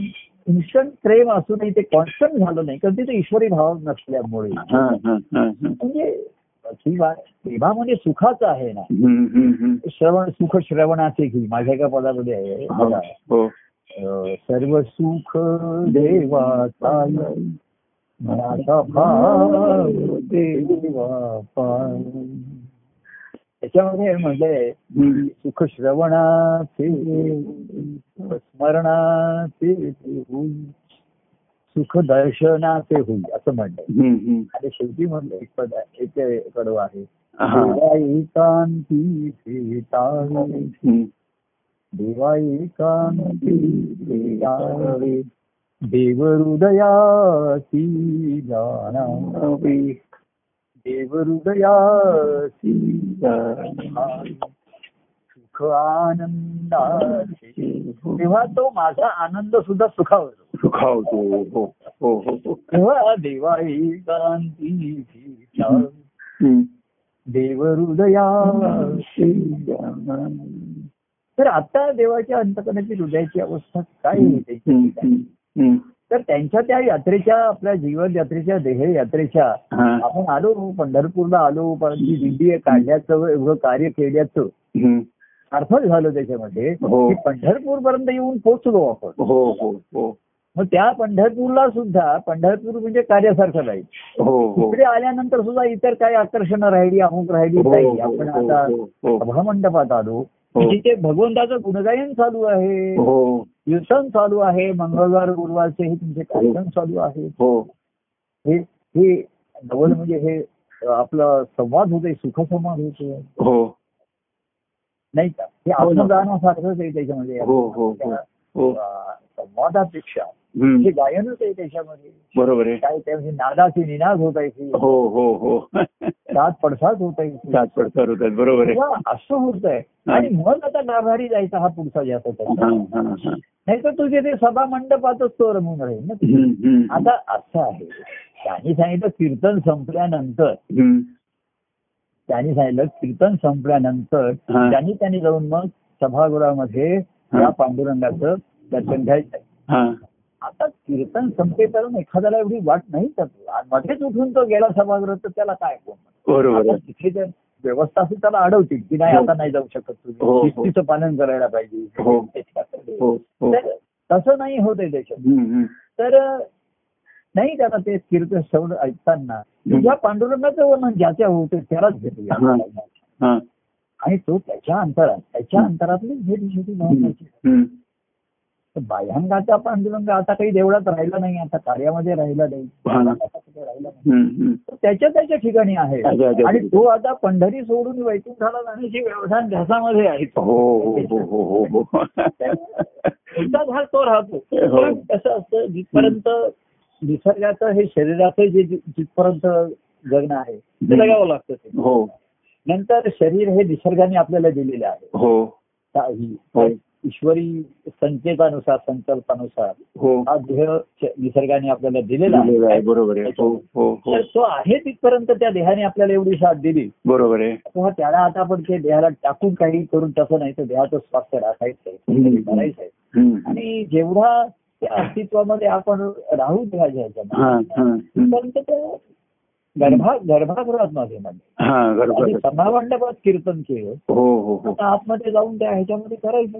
इन्स्टंट प्रेम असूनही ते कॉन्स्टंट झालं नाही कारण तिथे ईश्वरी भाव नसल्यामुळे. म्हणजे प्रेमा म्हणजे सुखाचं आहे ना. श्रवण सुख श्रवणाचे घी माझ्या एका पदामध्ये आहे सर्व सुख देवाचा मनाचा भाव देवा पाय. त्याच्यामध्ये हम्म. सुख श्रवणाचे स्मरणाचे ते होई सुख दर्शनाचे होई असं म्हणलंय. आणि शेवटी म्हणलं एक पद आहे, एक कडव आहे हा. देवा एकांती भेटावे हम्म. देवा एकांती भेटावे देव हृदयाची जाणावे. देव हृदयाची जाणावे. सुख आनंदाचे तेव्हा तो माझा आनंद सुद्धा सुखावर सुखावतो. हो हो हो हो. तेव्हा देवा एकांती भेटावे हम्म. तर आता देवाच्या अंतकरणाची हृदयाची अवस्था काय त्याची? तर त्यांच्या त्या यात्रेच्या आपल्या जीवन यात्रेच्या देह यात्रेच्या. आपण आलो पंढरपूरला आलो पण ती दिंडी काढल्याचं एवढं कार्य केल्याचं. सार्थक झालं त्याच्यामध्ये हो. पंढरपूर पर्यंत येऊन पोहोचलो आपण हो हो मग त्या पंढरपूरला सुद्धा पंढरपूर म्हणजे कार्यासारखं राहील तिकडे आल्यानंतर सुद्धा इतर काही आकर्षण राहिली अमुक राहिली हो, काही हो, आपण आता. सभामंडपात आलो. तिथे भगवंताचं गुणगायन चालू आहे हो कीर्तन चालू आहे मंगळवार गुरुवारचे हे तुमचे कार्यक्रम चालू आहे हो हे हे नवल म्हणजे हे आपलं संवाद होतोय सुखसंवाद होतोय हो नाही का हे हो. आत्मदानासारखंच आहे त्याच्यामध्ये हो, हो, हो. हो संवादापेक्षा. हे गायनच आहे त्याच्यामध्ये बरोबर आहे काय त्यामध्ये नादाची निनाद होत आहे हो हो हो दात पडसाद होत आहे सात पडसार होतात बरोबर आहे असं होत आहे. आणि मग आता गाभारी जायचा हा पुढचा जास्त. नाही तर तुझे ते सभा मंडपातच तो रमून राहील ना. आता असं आहे त्यांनी सांगितलं कीर्तन संपल्यानंतर. त्यांनी सांगितलं कीर्तन संपल्यानंतर. त्यांनी त्यांनी जाऊन मग सभागृहामध्ये. या पांडुरंगाचं दर्शन घ्यायचं. आता कीर्तन संपेपर्यंत एखाद्याला एवढी वाट नाही तर मध्येच उठून तो गेला सभागृहात तर त्याला काय बरोबर आहे तिथे जर व्यवस्था असेल त्याला अडवतील की नाही हो. आता नाही जाऊ शकत हो, तुम्ही हो. शिस्तीचं पालन करायला हो. पाहिजे हो हो तसं नाही होतंय त्याच्यात हम्म, हम्म. तर नाही त्याला ते कीर्तन श्रवण ऐकताना तुझ्या पांडुरंगाचं वर्णन ज्याच्या होते त्यालाच हा. हा. आणि तो त्याच्या अंतरात त्याच्या अंतरातलीच भेट शेवटी महत्वाची बाह्यांगाचा पांडुरंग आता काही देवळात राहिला नाही आता कार्यामध्ये राहिला नाही. त्याच्या त्याच्या ठिकाणी आहे. आणि तो आता पंढरी सोडून वैकुंठाला जाण्याची व्यवधान ध्यासामध्ये आहे. हो हो हो हो एकदा भाग तो राहतो. पण कसं असतं जिथपर्यंत निसर्गाचं हे शरीराचं जे जिथपर्यंत जगणं आहे ते. जगावं लागतं ते. हो. नंतर शरीर हे निसर्गाने आपल्याला दिलेले आहे. काही. ईश्वरी संकेतानुसार संकल्पानुसार हो. हा देह निसर्गाने आपल्याला दिलेला आहे. बरोबर आहे. हो हो तो आहे तिथपर्यंत त्या देहाने आपल्याला एवढी साथ दिली. बरोबर आहे. तेव्हा त्याला आता आपण ते देहाला टाकून काही करून तसं नाही तर देहाचं स्वास्थ्य राखायचं हम्म. आहे करायचं आहे. हम्म. आणि जेवढा त्या अस्तित्वामध्ये आपण राहू देहाच्या हा गर्भा गर्भागृहात हा आणि बरोबर समामंडपात कीर्तन केलं. हो हो हो. आता आतमध्ये जाऊन त्या ह्याच्यामध्ये करायचं.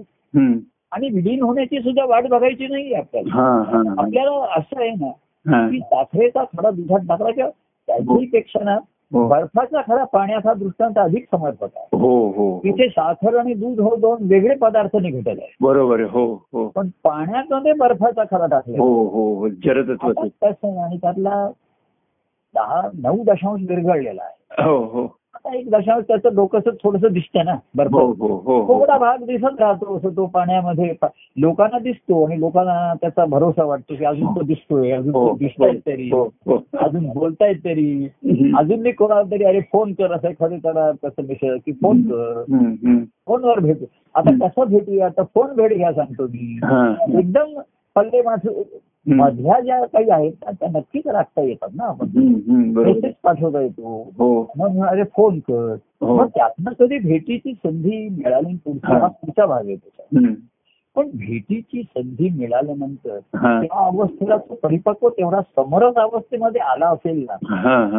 आणि विलीन होण्याची सुद्धा वाट बघायची नाही आपल्याला. आपल्याला असं आहे ना. की साखरेचा खडा दुधात टाकला किंवा पेक्षा ना बर्फाचा खडा पाण्याचा दृष्टांत अधिक समर्पक आहे. हो हो हो. तिथे साखर आणि दूध हो दोन वेगळे पदार्थ निघत आहे बरोबर हो हो. पण पाण्यामध्ये बर्फाचा खडा टाकला हो हो आणि त्यातला दहा नऊ दशांश विरघळलेला आहे. हो हो. आता एक दशांश त्याचं डोकंच थोडस दिसतं ना बर्फ हो हो थोडा भाग दिसत राहतो असं तो पाण्यामध्ये. लोकांना दिसतो आणि लोकांना त्याचा भरोसा वाटतो की अजून तो दिसतोय अजून तो दिसतायत तरी. अजून बोलतायत तरी. अजून मी कोणाला तरी अरे फोन कर असं एखादं त्याला तसं विषय की फोन कर. फोनवर भेटू. आता कसं भेटूया? आता फोन भेट घ्या सांगतो मी. एकदम पल्ले माझं हम्म. मधल्या ज्या काही आहेत ना, त्या नक्कीच राखता येतात ना. आपण मेसेज पाठवता येतो. हो. मग अरे फोन कर. हो. मग त्यातनं कधी भेटीची संधी मिळाली पुढचा पुढचा भाग हम्म. पण भेटीची संधी मिळाल्यानंतर त्या अवस्थेला तो परिपक्व तेवढा समरस अवस्थेमध्ये आला असेल ना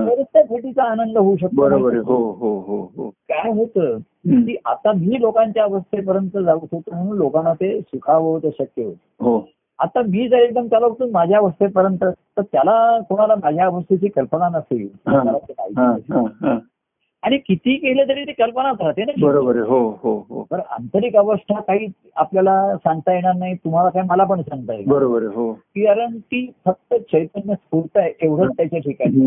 तरच त्या भेटीचा आनंद होऊ शकतो. बरोबर हो हो हो हो. काय होतं. की आता मी लोकांच्या अवस्थेपर्यंत जाऊ शकतो म्हणून लोकांना ते सुखावं ते शक्य होत. हो. आता मी जर एकदम त्याला उठून माझ्या अवस्थेपर्यंत तर त्याला कोणाला माझ्या अवस्थेची कल्पना नसेल हा. हा. हा हा आणि किती केलं तरी ती कल्पनाच राहते ना बरोबर हो हो हो बरं आंतरिक अवस्था काही आपल्याला सांगता येणार नाही तुम्हाला काय मला पण सांगता येईल बरोबर आहे हो कारण ती फक्त चैतन्य स्फूर्त आहे एवढंच त्याच्या ठिकाणी.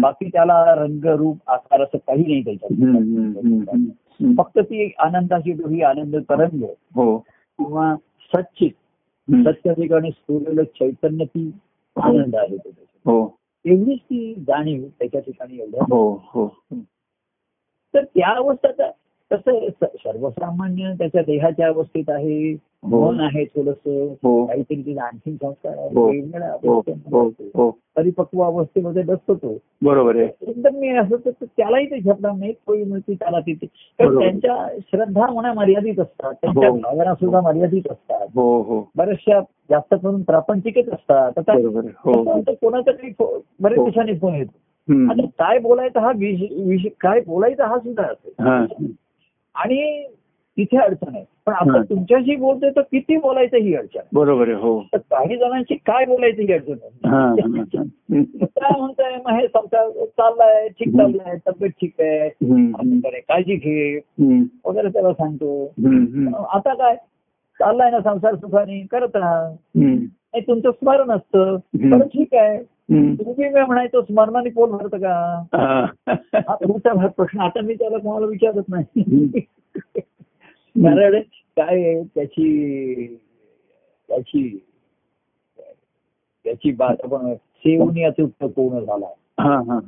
बाकी त्याला रंग रूप आकार असं काही नाही त्याच्यात. फक्त ती आनंदाची ही आनंद तरंग हो किंवा सच्चित. सत्य ठिकाणी स्फुरलेलं चैतन्य ती आनंद आहे. हो. एवढीच ती जाणीव त्याच्या ठिकाणी एवढ्या हो हो. तर त्या अवस्थेत कसं सर्वसामान्य त्याच्या देहाच्या अवस्थेत आहे. मन आहे थोडस. हो. काहीतरी तिथे आणखी संस्कार हो. हो. हो. हो. परिपक्व अवस्थेमध्ये बसतो तो. बरोबर आहे. एकदम मी असं तर त्यालाही ते झपणार नाही. तोही मिळते त्याला तिथे. त्यांच्या श्रद्धा म्हणा मर्यादित असतात. त्यांच्या हो. भावना सुद्धा मर्यादित असतात. हो हो. बऱ्याचशा जास्त करून प्रापंचिकच असतात. हो कोणाचा तरी फो- बरेच हो. दिवसांनी फोन येतो. आता काय बोलायचा हा विषय काय बोलायचा हा सुद्धा असेल हा. आणि तिथे अडचण आहे. पण. आपण तुमच्याशी बोलतोय तर किती बोलायचं ही अडचण. बरोबर आहे हो. तर काही जणांची काय बोलायचं ही अडचण आहे. काय म्हणताय? मग हे संसार चाललाय ठीक चाललाय तब्येत ठीक आहे काळजी घे. वगैरे त्याला सांगतो. आता काय? चाललाय ना संसार सुखाने करत राहा. तुमचं स्मरण असतं. तर ठीक आहे. तुम्ही मी म्हणायचो स्मरणाने पोट भरतं का? हा. भाग प्रश्न. आता मी त्याला कोणाला विचारत नाही. कारण काय त्याची त्याची त्याची बात आपण सेवून अचूक पूर्ण झाला हा हा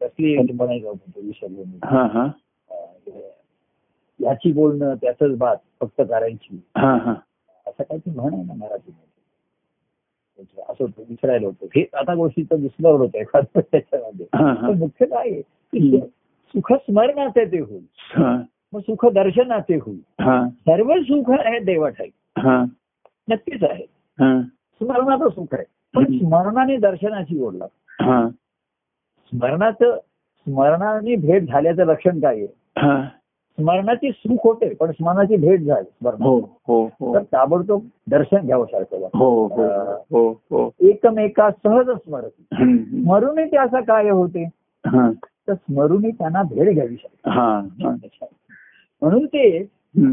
कसली म्हणायचं विसरलो. हा हा. याची बोलणं त्याच बात फक्त करायची. हा हा. असं काही ती म्हण आहे ना मराठीमध्ये. त्याचं असं होतं, विसरायला होतं. हे आता गोष्टीचं विस्मरण होतं एखादं त्याच्यामध्ये. मुख्य काय आहे की हम्म. सुख स्मरणाचे ते होईल मग सुख दर्शनाचे होईल. हा. सर्व सुख आहे देवाठाई. हा. नक्कीच आहे. हा. स्मरणाचं सुख आहे. पण. स्मरणाने दर्शनाची ओढ लागते हा. स्मरणाचं स्मरणाने भेट झाल्याचं लक्षण काय आहे? स्मरणाची सुख होते पण स्मरणाची भेट झाली स्मरण. हो हो हो. तर ताबडतोब दर्शन घ्यावं सारखं. हो हो हो हो एकमेका सहज स्मरत. हम्म. स्मरूनही ते असं काय होते? हा. तर स्मरूनही त्यांना भेट घ्यावी शकते म्हणून ते.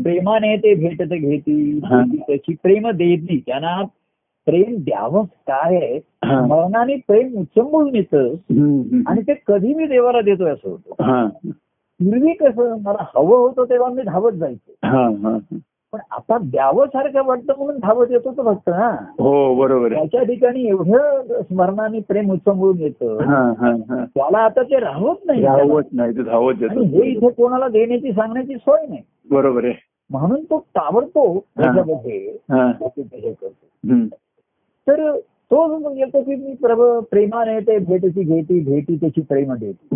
प्रेमाने ते भेटत घेती हा. त्याची प्रेम देती त्यांना प्रेम द्यावं काय. मरणाने प्रेम उचंबळून येतं. आणि ते कधी मी देवाला देतोय असं होतं पूर्वी कसं मला हवं होतं तेव्हा मी धावत जायचो हा हा पण आता द्यावं सारखं वाटतं म्हणून धावत येतो तो फक्त ना हो बरोबर त्याच्या ठिकाणी एवढं स्मरणाने प्रेम उचंबळून येतं. हा हा हा. त्याला आता ते राहत नाही धावत नाही धावत हे इथे कोणाला देण्याची सांगण्याची सोय नाही. बरोबर आहे. म्हणून तो ताबडतोब त्याच्यामध्ये करतो. तर तो येतो की मी प्रभ प्रेमाने ते भेटची घेती भेटी त्याची प्रेम देते.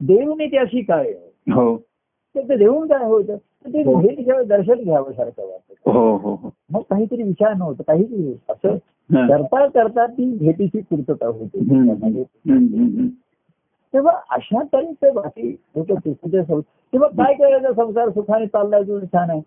देऊने त्याशी काय? हो. ते देऊन काय होतं ते हो. भेट घ्यावं दर्शन घ्यावं सारखं वाटतं. हो हो हो. मग काहीतरी विचार नव्हतं काहीतरी असं हा. करता करता ती भेटीची पूर्तता होते. तेव्हा अशा तऱ्हेचे बाकी तेव्हा काय करायचं? संसार सुखाने चाललाय तुझं छान आहे.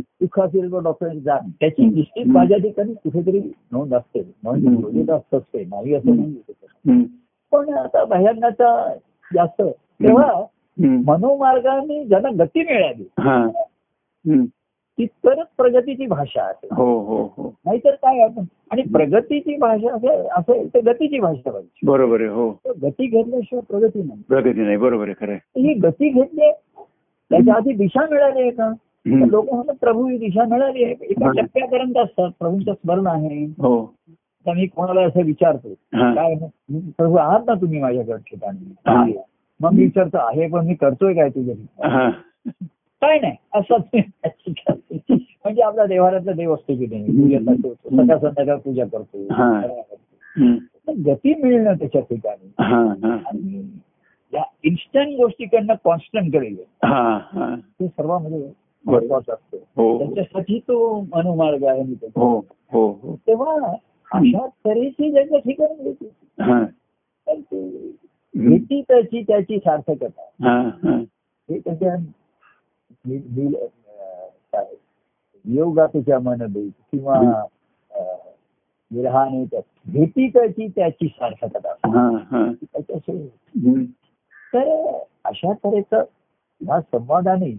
सुख असेल तर डॉक्टरांची जा त्याची निश्चित माझ्या ठिकाणी कुठेतरी नोंद असते. नोंद. योजित असते नाही असं नाही. पण आता बाह्यांगाचा जास्त. तेव्हा. मनोमार्गाने ज्यांना गती मिळाली. हा. हम्म. तिथपर्यंत प्रगतीची भाषा आहे. हो हो हो. नाहीतर काय आपण आणि प्रगतीची भाषा असेल असेल तर गतीची भाषा पाहिजे बरोबर आहे हो. गती घेतल्याशिवाय प्रगती नाही. प्रगती नाही बरोबर आहे खरं ही गती घेतली त्याच्या आधी दिशा मिळाली आहे का. लोक म्हणतात प्रभू ही दिशा मिळाली आहे. एका. टप्प्यापर्यंत असतात. प्रभूंचं स्मरण आहे. हो. तर मी कोणाला असं विचारतो. काय प्रभू आहात ना तुम्ही माझ्याकडे ठिकाणी. मग मी विचारतो आहे पण मी करतोय काय तुझ्या हा. काय नाही असंच म्हणजे आपला देवारातला देव असतो की नाही? पूजेचा तो सकाळ संध्याकाळ पूजा करतो. हा. गती मिळणं त्याच्या ठिकाणी. हा हा. आणि या इन्स्टंट गोष्टीकडनं कॉन्स्टंटकडे ते सर्वांमध्ये महत्वाचं असतं. हो. त्याच्यासाठी तो अनुमार्ग आहे मी त्याचा. हो हो हो. तेव्हा अशा तऱ्हेची ज्याच्या ठिकाणी येते, हा तर ते भेटी त्याची त्याची सार्थकता. हा हा. हे त्याच्या काय, योगातीच्या मन देत किंवा विरहाने भेटी त्याची त्याची सार्थकता. हा हा. त्याच्याशी. तर अशा तऱ्हेचं या संवादाने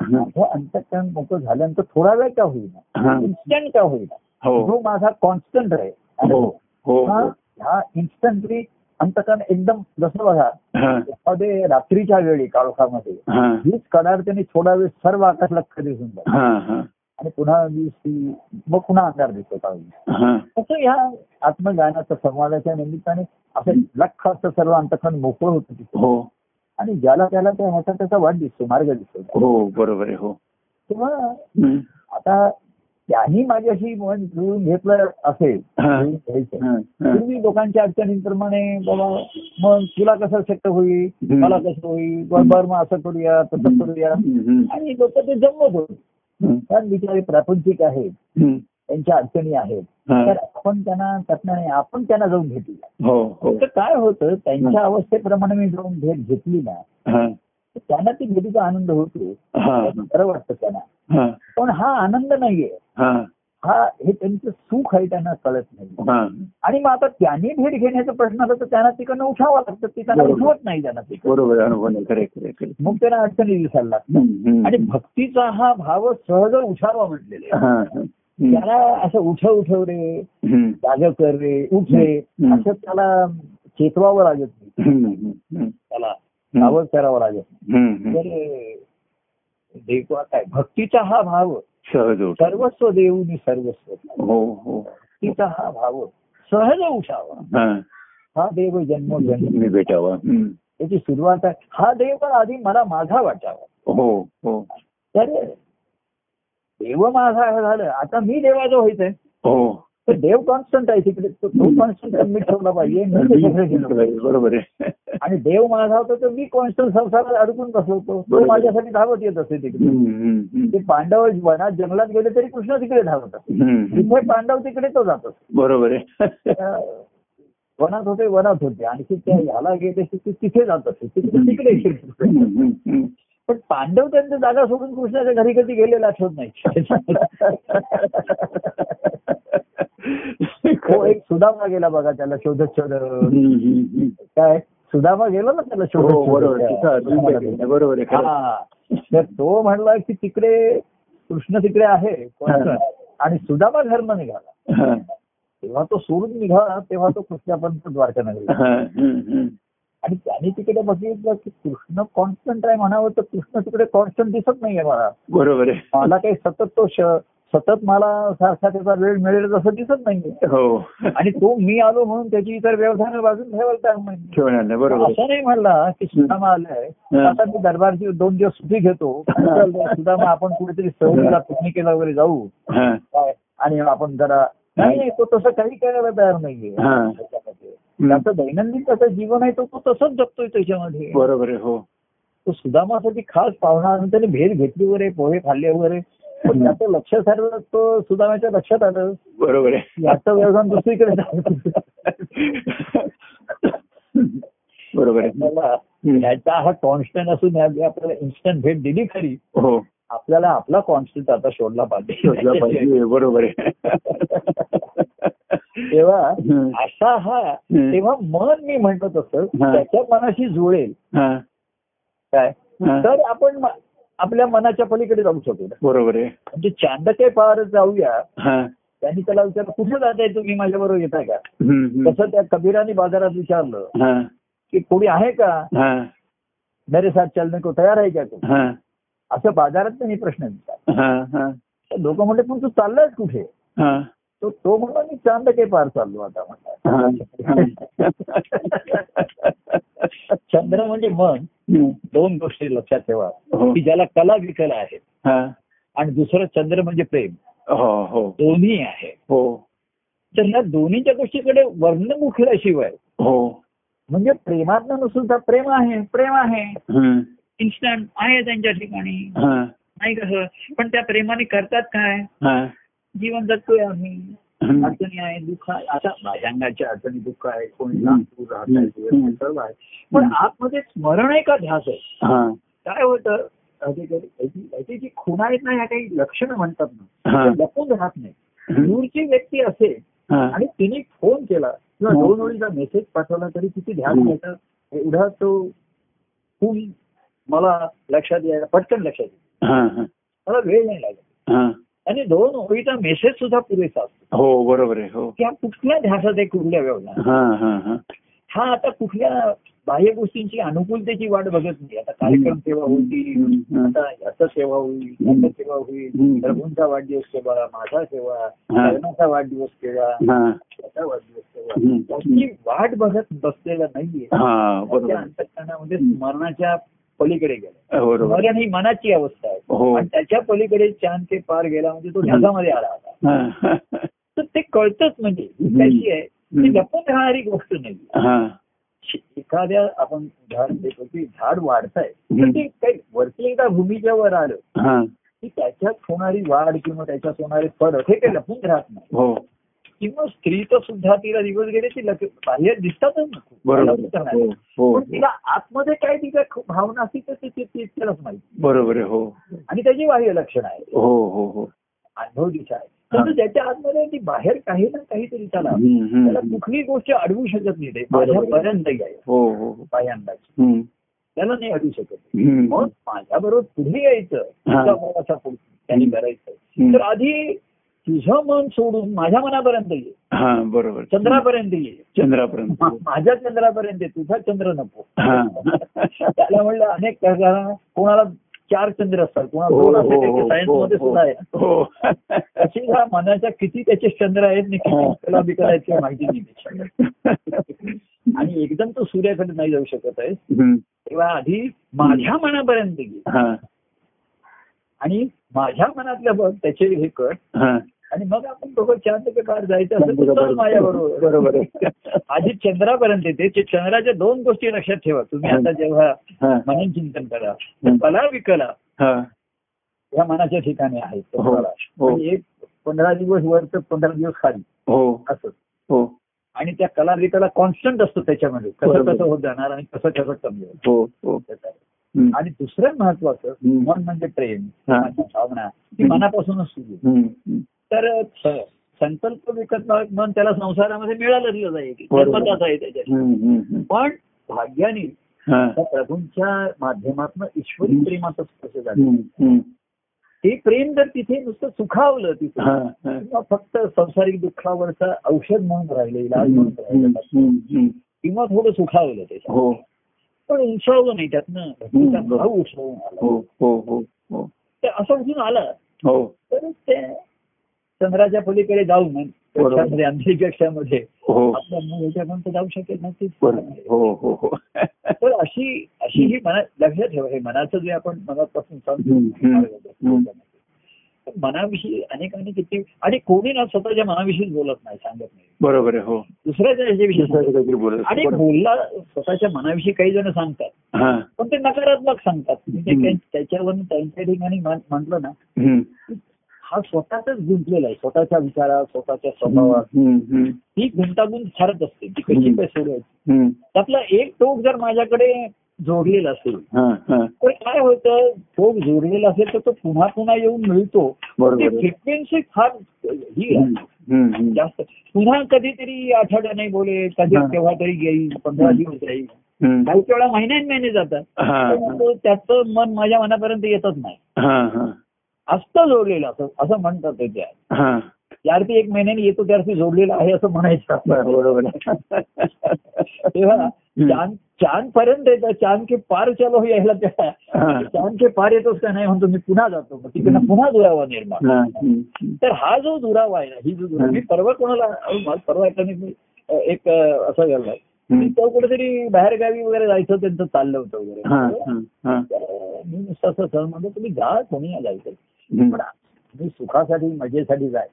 हा. माझं अंतकरण मोकळं झाल्यानंतर थोडा वेळ का होईना? हा. इन्स्टंट का होईना? हो. जो माझा कॉन्स्टंट हो आहे हो. हा ह्या इन्स्टंटली अंतकरण एकदम जसं बघा एखादे रात्रीच्या वेळी काळोखामध्ये हीच कडाडतेने थोडा वेळ सर्व आकाश लक्ष दिसून जातं. हा हा. आणि पुन्हा ती मग पुन्हा अंधार दिसतो हा. तसं ह्या आत्मगानाच्या संवादाच्या निमित्ताने असं लख असं सर्व अंतकरण मोकळं होतं तिथे. हो. आणि ज्याला त्याला त्या ह्याचा त्याचा वाट दिसतो मार्ग दिसतो. हो बरोबर आहे हो. तेव्हा. आता त्यांनी माझ्याशी मन जुळून घेतलं असेल. पूर्वी लोकांच्या अडचणींप्रमाणे बाबा मग तुला कसं शक्य होईल. मला कसं होईल? बरं बरं, मग असं करूया तसं करूया. आणि लोक ते जमवत होते. कारण बिचारे प्रापंचिक आहेत. त्यांच्या अडचणी आहेत. तर आपण त्यांना त्यातनं नाही आपण त्यांना जाऊन भेटूया हो हो. तर काय होतं? त्यांच्या अवस्थेप्रमाणे मी जाऊन भेट घेतली ना त्यांना ती भेटीचा आनंद होतो. बरं वाटतं त्यांना. पण हा आनंद नाहीये. हा. हा त्यांचं सुख आहे त्यांना कळत नाही. आणि मग आता त्यांनी भेट घेण्याचा प्रश्न आला तर त्यांना तिकडनं उठावं लागतं. ते त्यांना. उठवत नाही त्यांना तिकडे. बरोबर मग त्यांना अडचणी दिसायला लागतात. आणि भक्तीचा हा भाव सहज उठावा म्हटलेले त्याला असं उठव उठव रे. जाग कर रे. उठ रे. असं त्याला चेतवावं लागत नाही. त्याला. सावध करावं हम्म. तर देवा काय? भक्तीचा हा भाव. सहज सर्वस्व देऊनी सर्वस्व. हो हो. भक्तीचा हा भाव. सहज उठावा. हा. देव जन्म जन्म. मी भेटावा. त्याची सुरुवात आहे. हा देव पण आधी मला माझा वाटावा. हो हो. तर देव माझा झालं. आता मी देवाचं व्हायचंय. हो. तर देव कॉन्स्टंट आहे तिकडे. तो कॉन्स्टंट मी ठेवला पाहिजे. ते. बरोबर आहे. आणि देव माझा होता तर मी कॉन्स्टंट संसारात अडकून बसवतो तो बरोबर. माझ्यासाठी धावत येत असे तिकडे. ते पांडव वनात जंगलात गेले तरी कृष्ण तिकडे धावत. तिथे पांडव तिकडे तो जात असतो बरोबर आहे. वनात होते वनात होते. आणखी त्या ह्याला गेले ते तिथे जात असते तिकडे पण पांडव त्यांच्या जागा सोडून कृष्णाच्या घरी कधी गेलेला आठवत नाही हो एक सुदामा गेला बघा त्याला शोधत शोधत. काय सुदामा गेला ना त्याला हो शोधत बरोबर. हा तर तो म्हणला की तिकडे कृष्ण तिकडे आहे. आणि सुदामा धर्म निघाला तेव्हा तो सोडून निघाला तेव्हा तो कृष्णापर्यंत द्वारका नगरी. आणि त्याने तिकडे बघितलं की कृष्ण कॉन्स्टंट आहे म्हणावं तर कृष्ण तिकडे कॉन्स्टंट दिसत नाहीये मला. बरोबर आहे. मला काही सतत तो सतत मला सारखा त्याचा वेळ मिळेल तसं दिसत नाहीये. हो. आणि तो मी आलो म्हणून त्याची इतर व्यवधान बाजून ठेवायला बरोबर. असं नाही म्हणला की सुदामा आलाय. आता मी दरबारची दोन दिवस सुट्टी घेतो. सुदामा आपण कुठेतरी सहलीला पिकनिकेला वगैरे जाऊ. काय? आणि आपण जरा नाही नाही तो तसं काही करायला तयार नाहीये. त्याचं दैनंदिन त्याचं जीवन आहे तो तो तसंच जगतोय त्याच्यामध्ये. बरोबर आहे हो. तो सुदामासाठी खास पाहुणा त्याने भेट घेतली वगैरे पोहे खाल्ले वगैरे पण त्याचं लक्ष सर्व तो सुदामाच्या लक्षात आलं. बरोबर आहे. याचं व्यवधान दुसरीकडे. बरोबर आहे. याचा हा कॉन्स्टंट असून आपल्याला इन्स्टंट भेट दिली खरी. हो. आपल्याला आपला कॉन्स्टंट आता शोधला पाहिजे. पाहिजे बरोबर आहे. तेव्हा. असा हा. तेव्हा मन मी म्हणतो हा. त्याच्या मनाशी जुळेल. काय. तर आपण आपल्या मनाच्या पलीकडे जाऊ शकू. बरोबर आहे. म्हणजे चांदके पार जाऊया त्यांनी त्याला विचारलं कुठे जाताय तुम्ही? माझ्या बरोबर येताय का. तसं त्या कबीराने बाजारात विचारलं की कोणी आहे का? मेरे साथ चलने को तयार आहे का तू? असं बाजारात त्यांनी प्रश्न विचारला हा हा. लोक म्हणले पण तू चाललायस कुठे? हा. तो तो म्हणला मी चांदके पार चाललो आता म्हणला. चंद्र म्हणजे मन. दोन गोष्टी लक्षात ठेवा. हो. की ज्याला कला विकला आहेत हा. आणि दुसरं चंद्र म्हणजे प्रेम. हो हो. दोन्ही आहे. हो. तर ह्या दोन्हीच्या गोष्टीकडे वर्णमुख शिवाय हो. म्हणजे प्रेमातनं सुद्धा प्रेम आहे प्रेम आहे. इन्स्टंट आहे त्यांच्या ठिकाणी. नाही कसं पण त्या प्रेमाने करतात काय? हा. जीवन जगतोय आम्ही. अडचणी आहे दुःख आहे आता अंगाच्या अडचणी दुःख आहे कोणी राहत. सर्व आहे पण आतमध्ये स्मरण आहे का ध्यास आहे. हा, काय होतं? याची जी खुणा आहेत ना ह्या काही लक्षणं म्हणतात ना लपून राहत नाही. दूरची व्यक्ती असेल. आणि तिने फोन केला किंवा. दोन ओळीचा मेसेज पाठवला तरी किती ध्यान हम्म. घ्यायचं एवढा तो खून मला लक्षात यायला पटकन लक्षात येईल. हा, हा. मला वेळ नाही लागत. हा. आणि दोन ओळीचा मेसेज सुद्धा पुरेसा असतो. हो बरोबर आहे हो. हा कुठल्या ध्यासात आहे कुठल्या व्यवहार हा हा हा. हा आता कुठल्या बाह्य गोष्टींची अनुकूलतेची वाट बघत नाही. आता कार्यक्रम सेवा हम्म. आता याचा सेवा होईल सेवा होईल. प्रभूंचा वाढदिवस सेवा माझा सेवा. लग्नाचा वाढदिवस सेवा त्याचा वाढदिवस सेवा. त्याची वाट बघत बसलेला नाहीये. अंतकरणामध्ये स्मरणाच्या पलीकडे गेला. बरोबर. ही मनाची अवस्था आहे. हो. आणि त्याच्या पलीकडे चांद ते पार गेला म्हणजे तो ढगामध्ये आला होता. तर ते कळतच म्हणजे कशी आहे. ती लपून राहणारी गोष्ट नाही. हा. एखाद्या आपण उदाहरण देतो की झाड वाढतंय. ते काही वरती एकदा भूमीच्या वर आलं. हा. की त्याच्यात होणारी वाढ किंवा त्याच्यात होणारे फरक हे काही लपून राहत नाही. हो. किंवा स्त्रीचं सुद्धा तिला दिवस गेले ती बाहेर दिसतातच ना खूप. बरोबर. लपून राहणार. हो हो पण तिला आतमध्ये काय तिच्या खूप भावना असतील तर ती- तिलाच माहिती. बरोबर आहे हो. आणि त्याची बाह्य लक्षण आहे हो हो हो. अनुभव दिशा आहे तर त्याच्या आतमध्ये ती बाहेर काही ना काहीतरी त्याला त्याला. कुठली गोष्ट अडवू शकत नाही ते. बरोबर. माझ्यापर्यंत आहे हो हो हो. बाह्यांदाच. त्याला नाही अडवू शकत. मग माझ्याबरोबर पुढे यायचं हा. पुढे. त्यांनी करायचं. तर आधी तुझं मन सोडून माझ्या मनापर्यंत ये हा बरोबर चंद्रापर्यंत ये चंद्रापर्यंत माझ्या चंद्रापर्यंत ये तुझा चंद्र नको हा. त्याला म्हणलं अनेक कोणाला चार चंद्र असतात कोणाला हो, दोन हो, असतात हो. सुद्धा आहे अशी ह्या मनाच्या किती त्याचे चंद्र आहेत आणि. किती त्याला बिकल आहेत माहिती नाही. आणि एकदम तो सूर्याकडे नाही जाऊ शकत आहे. तेव्हा आधी माझ्या मनापर्यंत ये हा. आणि माझ्या मनातल्या बघ त्याचे हे कर. आणि मग आपण चार टक्के पार जायचं. चल माझ्या बरोबर. आधी चंद्रापर्यंत येते ते चंद्राच्या दोन गोष्टी लक्षात ठेवा तुम्ही आता जेव्हा. मनन चिंतन करा कला विकला हा. या मनाच्या ठिकाणी आहेत हो. हो. एक पंधरा दिवस वर तर पंधरा दिवस खाली हो असं हो आणि त्या कला विकला कॉन्स्टंट असतो त्याच्यामध्ये कसं. कसं होत जाणार आणि कसं कसं कमी होत. आणि दुसरं महत्वाचं. मन म्हणजे प्रेम भावना ती. मनापासूनच सुरू. तर संकल्प विकत मन त्याला संसारामध्ये मिळालं बरोबर. जन्मताच आहे त्याच्यात. पण भाग्याने हा. प्रभूंच्या माध्यमातून ईश्वरी. प्रेमाचं स्पर्श झालं. ते प्रेम जर तिथे नुसतं सुखावलं तिथे फक्त संसारिक दुःखावरचं औषध म्हणून राहिलं इलाज हम्म. म्हणून राहिलं हम्म. हम्म. किंवा थोडं सुखावलं त्याच्यात हो पण उसळलं नाही त्यातनं. भाव उसळून आला हो हो तर असं उठून आला हो तर ते चंद्राच्या पलीकडे जाऊन. कक्षामध्ये अंतरिक्ष कक्षामध्ये. हो. ह्याच्यापर्यंत जाऊ शकेल ना ते बरोबर. हो हो हो. तर अशी अशी ही मना लक्षात ठेवा हे मनाचं जे आपण मनापासून सांगतो मनाविषयी अनेकांनी किती आणि कोणी ना स्वतःच्या मनाविषयी बोलत नाही सांगत नाही. बरोबर आहे हो. दुसऱ्याच्या ह्याच्याविषयी बोलत आणि. बोलला स्वतःच्या मनाविषयी काही जण सांगतात. पण ते नकारात्मक सांगतात. म्हणजे त्याच्यावरून त्यांच्या ठिकाणी म्हटलं ना. हा स्वतःच गुंतलेला आहे स्वतःच्या विचारात स्वतःच्या स्वभावात. ही गुंतागुंत फारच असते ती कशी. काय सोडवायची. त्यातला एक टोक जर माझ्याकडे जोडलेला असेल तर काय होतं टोक जोडलेला असेल तर तो पुन्हा पुन्हा येऊन मिळतो. फ्रिक्वेन्सी फार ही. जास्त पुन्हा कधीतरी आठवड्याने बोले कधी. केव्हा तरी येईल पंधरा. दिवस येईल हम्म. काही वेळा महिन्यान महिने जातात त्याचं मन माझ्या मनापर्यंत येतच नाही असतं जोडलेलं असं असं म्हणतात ते त्या हा त्यार्थी एक महिन्याने येतो त्यार्थी जोडलेला आहे असं म्हणायचं बरोबर. तेव्हा. चांद चांद पर्यंत येतं चांद के पार चलो यायला त्या. चांद के पार येतोच का नाही म्हणतो मी पुन्हा जातो तिकडनं हम्म. पुन्हा दुरावा निर्माण. तर हा जो दुरावा आहे ना ही जो दुरावा. मी परवा कोणाला परवा मी, एक असं हम्म. तो कुठेतरी बाहेर गावी वगैरे जायचं त्यांचं चाललं होतं. वगैरे मी नुसतं असं म्हणतो तुम्ही जा कोणी जायचं तुम्ही सुखासाठी मजेसाठी जाय.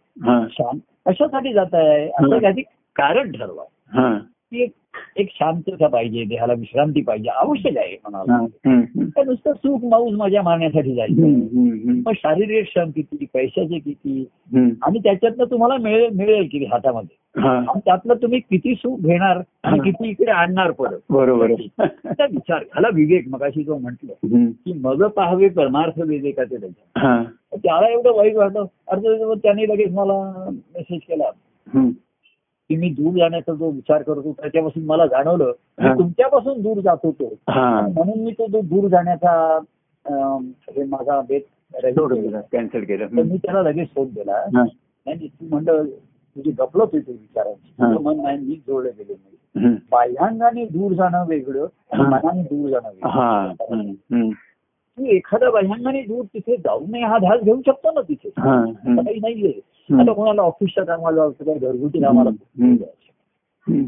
शांत कशासाठी जात आहे असं काही कारण ठरवा. हा. की एक शांतता पाहिजे देहाला विश्रांती पाहिजे आवश्यक आहे म्हणाला नुसतं सुख मौज मजा मारण्यासाठी जायचं. मग शारीरिक श्रम किती पैशाचे किती. आणि त्याच्यातनं तुम्हाला मिळेल मिळेल किती हातामध्ये. आणि त्यातलं तुम्ही किती सुख घेणार आणि. किती इकडे आणणार परत. बरोबर. विचार. झाला विवेक मगाशी जो म्हटलं. की मग पाहावे परमार्थ विवेकाचे त्याच्या त्याला एवढं वाईट वाटलं अर्थात त्याने लगेच मला मेसेज केला. की मी दूर जाण्याचा जो विचार करत होतो त्याच्यापासून मला जाणवलं. मी तुमच्यापासून दूर जात होतो हा म्हणून मी तो जो दूर जाण्याचा हे माझा बेत. कॅन्सल केलं तर मी त्याला लगेच फोन केला हा. नाही तू म्हणलं तुझी गपलत होती विचारांची. तुझं मन नाही मी जोडले गेले नाही. बाह्यांगाने दूर जाणं वेगळं. मनाने दूर जाणं वेगळं हा. तू एखादा बाह्यांगाने दूर तिथे जाऊ नये हा ध्यास घेऊ शकतो ना तिथे हा. काही नाहीये. आता कोणाला ऑफिसच्या कामाला काय घरगुती कामाला.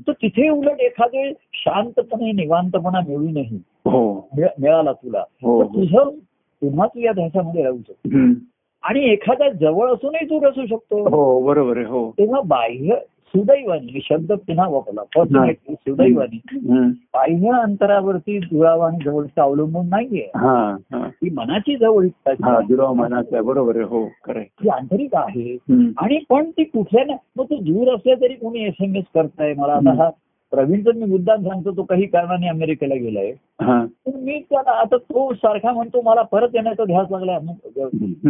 तर तिथे उलट एखादे शांतपणे निवांतपणा मिळूनही हो मिळ- मिळाला तुला हो. तर तुझं पुन्हा तू या ध्यासामध्ये राहू शकतो. आणि एखादा जवळ असूनही दूर असू शकतो हो बरोबर आहे हो तेव्हा बाह्य सुदैवानी मी शब्द पुन्हा वापरला फॉर्च्युनेटली सुदैवानी. बाह्य अंतरावरती आणि जवळचं अवलंबून नाहीये. ही मनाची जवळीकता जी हा आहे, दुराव मनाचा आहे. बरोबर आहे. हो ती आंतरिक आहे. आणि पण ती कुठल्या ना मग तू दूर असल्या तरी कोणी एस एम एस करताय. मला आता हा प्रवीणचं मी मुद्दाम सांगतो तो काही कारणाने अमेरिकेला गेलाय. हा. मी त्याला आता तो सारखा म्हणतो मला परत येण्याचा ध्यास लागला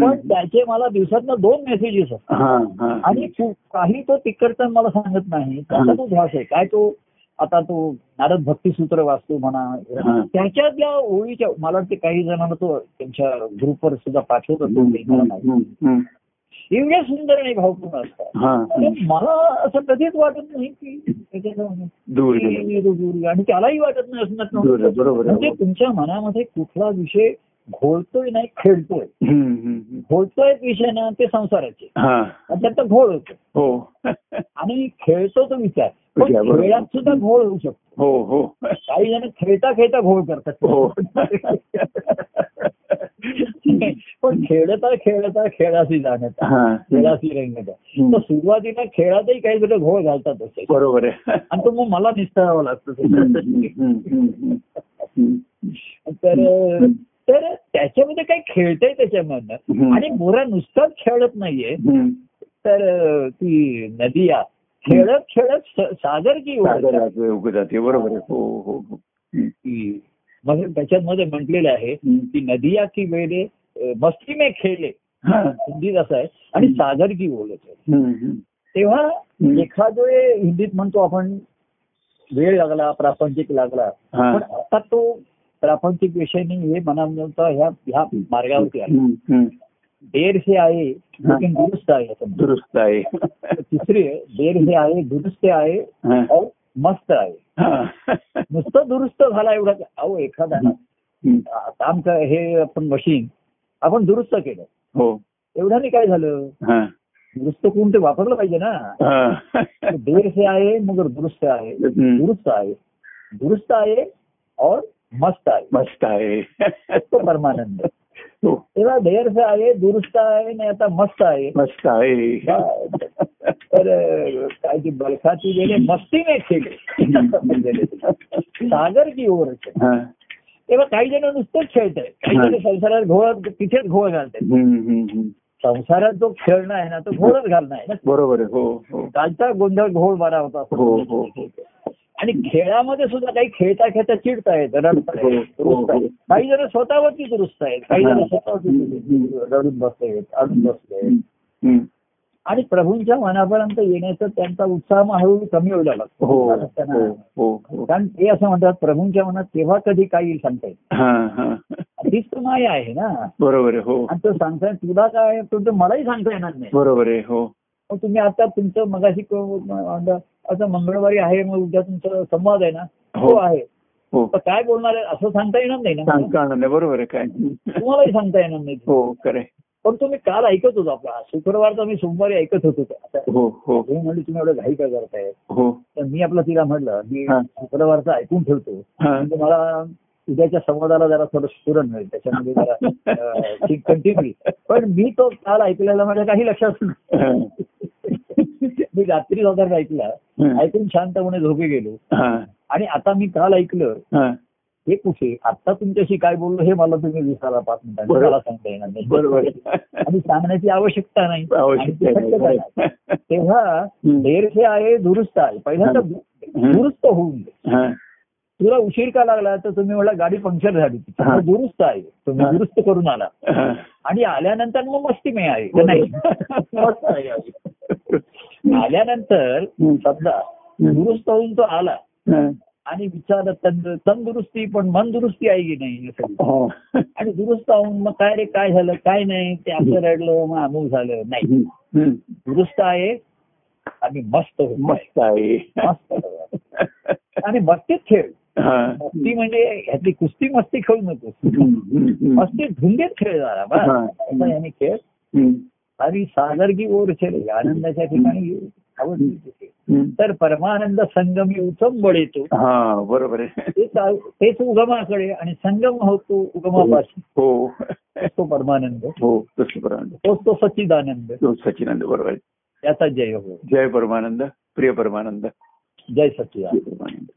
पण त्याचे मला दिवसातनं दोन मेसेजेस असतात. आणि काही तो तिकडचा मला सांगत नाही. त्याचा तो ध्यास आहे. काय तो आता तो नारद भक्ती सूत्र वाचतो. म्हणा. त्याच्यातल्या ओळीच्या मला वाटते काही जणांना तो त्यांच्या ग्रुपवर सुद्धा पाठवत असतो एवढ्या सुंदर आणि भावपूर्ण असतात. हा. मला असं कधीच वाटत नाही की दूर आणि त्यालाही वाटत नाही असं. म्हणजे तुमच्या मनामध्ये कुठला विषय घोळतोय नाही खेळतोय. घोळतोय विषय ना ते संसाराचे. हा. त्यात घोळ होतो. हो. आणि खेळतो तो विचार. खेळात सुद्धा घोळ होऊ शकतो. हो हो. काही जण खेळता खेळता घोळ करतात. हो. पण खेळता खेळता खेळाशी जाण्याचा हा. खेळाशी रंगता. तर सुरुवातीला खेळातही काही जण घोळ घालतात असे बरोबर आहे. आणि तो मग मला निस्तरावं लागतं. तर तर त्याच्यामध्ये काही खेळतंय त्याच्यामधनं. आणि मोरा नुसताच खेळत नाहीये. तर ती नदिया खेळत खेळत स- सागर की जाते बरोबर हो हो हो मग त्याच्यामध्ये म्हटलेलं आहे. की नदिया की वेळे मस्ती में खेळले हा. हिंदीत असं आहे आणि सागर की. हम्म. तेव्हा. एखादे हिंदीत म्हणतो आपण वेळ लागला प्रापंचिक लागला. पण आता तो प्रापंचिक विषय नाही हे मनात ह्या ह्या मार्गावरती. हम्म. देर से आहे लेकिन दुरुस्त आहे असं दुरुस्त आहे तिसरी देर से आहे दुरुस्त आहे और मस्त आहे हा. नुसतं दुरुस्त झाला एवढा अहो एखादा हम्म. काम का हे आपण मशीन आपण दुरुस्त केलं. हो. एवढ्याने काय झालं? दुरुस्त कोण ते वापरलं पाहिजे ना? देर से आहे मग दुरुस्त आहे हम्म. दुरुस्त आहे दुरुस्त आहे और मस्त आहे मस्त आहे तो परमानंद. हो. तेव्हा देर से आहे दुरुस्त आहे आणि आता मस्त आहे. मस्त आहे. तर काय ती बलखाची गेले मस्ती में खेळ सागर की ओर हा. तेव्हा काही जण नुसतंच खेळत आहे काही जण संसारात घोळ तिथेच घोळ घालतात. हम्म. संसारात जो खेळणं आहे ना तो घोळच घालणं आहे ना. बरोबर आहे. हो हो. कालचा गोंधळ घोळ बरा होता. हो. हो हो. आणि खेळामध्ये सुद्धा काही खेळता खेळता चिडतायत रडतायत हो, हो, आहेत. काही जण स्वतःवरती दुरुस्त आहेत काही जण हा. स्वतःवरती रडून बसलेत अडून बसले. आणि प्रभूंच्या मनापर्यंत येण्याचा त्यांचा उत्साह हळूहळू कमी व्हायला लागतो हो कारण हो हो. हो ते असं म्हणतात प्रभूंच्या मनात तेव्हा कधी काही येईल सांगता येईल हा हा. तीच तर माया आहे ना. बरोबर आहे हो. आणि तो सांगताय तुला काय तुमचं मलाही सांगता येणार नाही. बरोबर आहे हो. तुम्ही आता तुमचं मगाशी क- म- आता मंगळवारी आहे मग उद्या तुमचा संवाद आहे ना हो. आहे. हो. तर काय बोलणार आहे असं सांगता येणार नाही ना? सांगता येणार नाही बरोबर आहे काय. तुम्हालाही सांगता येणार नाही. हो खरंय पण तुम्ही काल ऐकत होतो आपला. शुक्रवारचा मी सोमवारी ऐकत होतो. हो हो. हे म्हणले तुम्ही एवढं घाई काय करताय? हो. तर मी आपलं तिला म्हटलं की हा. शुक्रवारचं ऐकून ठेवतो. म्हणजे मला उद्याच्या संवादाला जरा थोडं स्फुरण मिळेल. त्याच्यामध्ये जरा कंटिन्यू पण मी तो काल ऐकलेला माझ्या काही लक्षात नाही. मी रात्री साधारण ऐकला. ऐकून शांतपणे झोपे गेलो. हा, आणि आता मी काल ऐकलं. हा. हे कुठे? आता तुमच्याशी काय बोललो हे मला तुम्ही विचारा पाच मिनिटांनी. बरोबर. मला सांगता येणार नाही. बरोबर. आणि सांगण्याची आवश्यकता नाही. तेव्हा हेरफे आहे दुरुस्त आहे. पहिल्यांदा दुरुस्त होऊन. हा, तुला उशीर का लागला तर तुम्ही म्हणला गाडी पंक्चर झाली. हा. दुरुस्त आहे तुम्ही हा. दुरुस्त करून आला हा. आणि आल्यानंतर मग मस्ती मे आहे का नाही. आल्यानंतर. समजा दुरुस्त होऊन तो आला हा. आणि विचार तंद- तंदुरुस्ती पण मन दुरुस्ती आहे की नाही. हो. आणि दुरुस्त होऊन मग काय रे काय झालं काय नाही ते असं रडलं मग अमुक झालं नाही. दुरुस्त आहे आणि मस्त. मस्त आहे मस्त. आणि मस्तीत खेळ हा. मस्ती म्हणजे ह्यातली कुस्ती मस्ती खेळू नको. मस्ती धुंदीत खेळ झाला. हा. याने खेळ. आणि सागरगी ओर खेळ आनंदाच्या ठिकाणी. तर परमानंद संगमी उचंबळ येतो हा बरोबर आहे तेच उगमाकडे आणि संगम होतो उगमापाशी हो तो परमानंद हो तोच तो सच्चिदानंद तो सचिनानंद बरोबर आहे त्याचा जय हो. जय परमानंद प्रिय परमानंद. जय सच्चिदानंद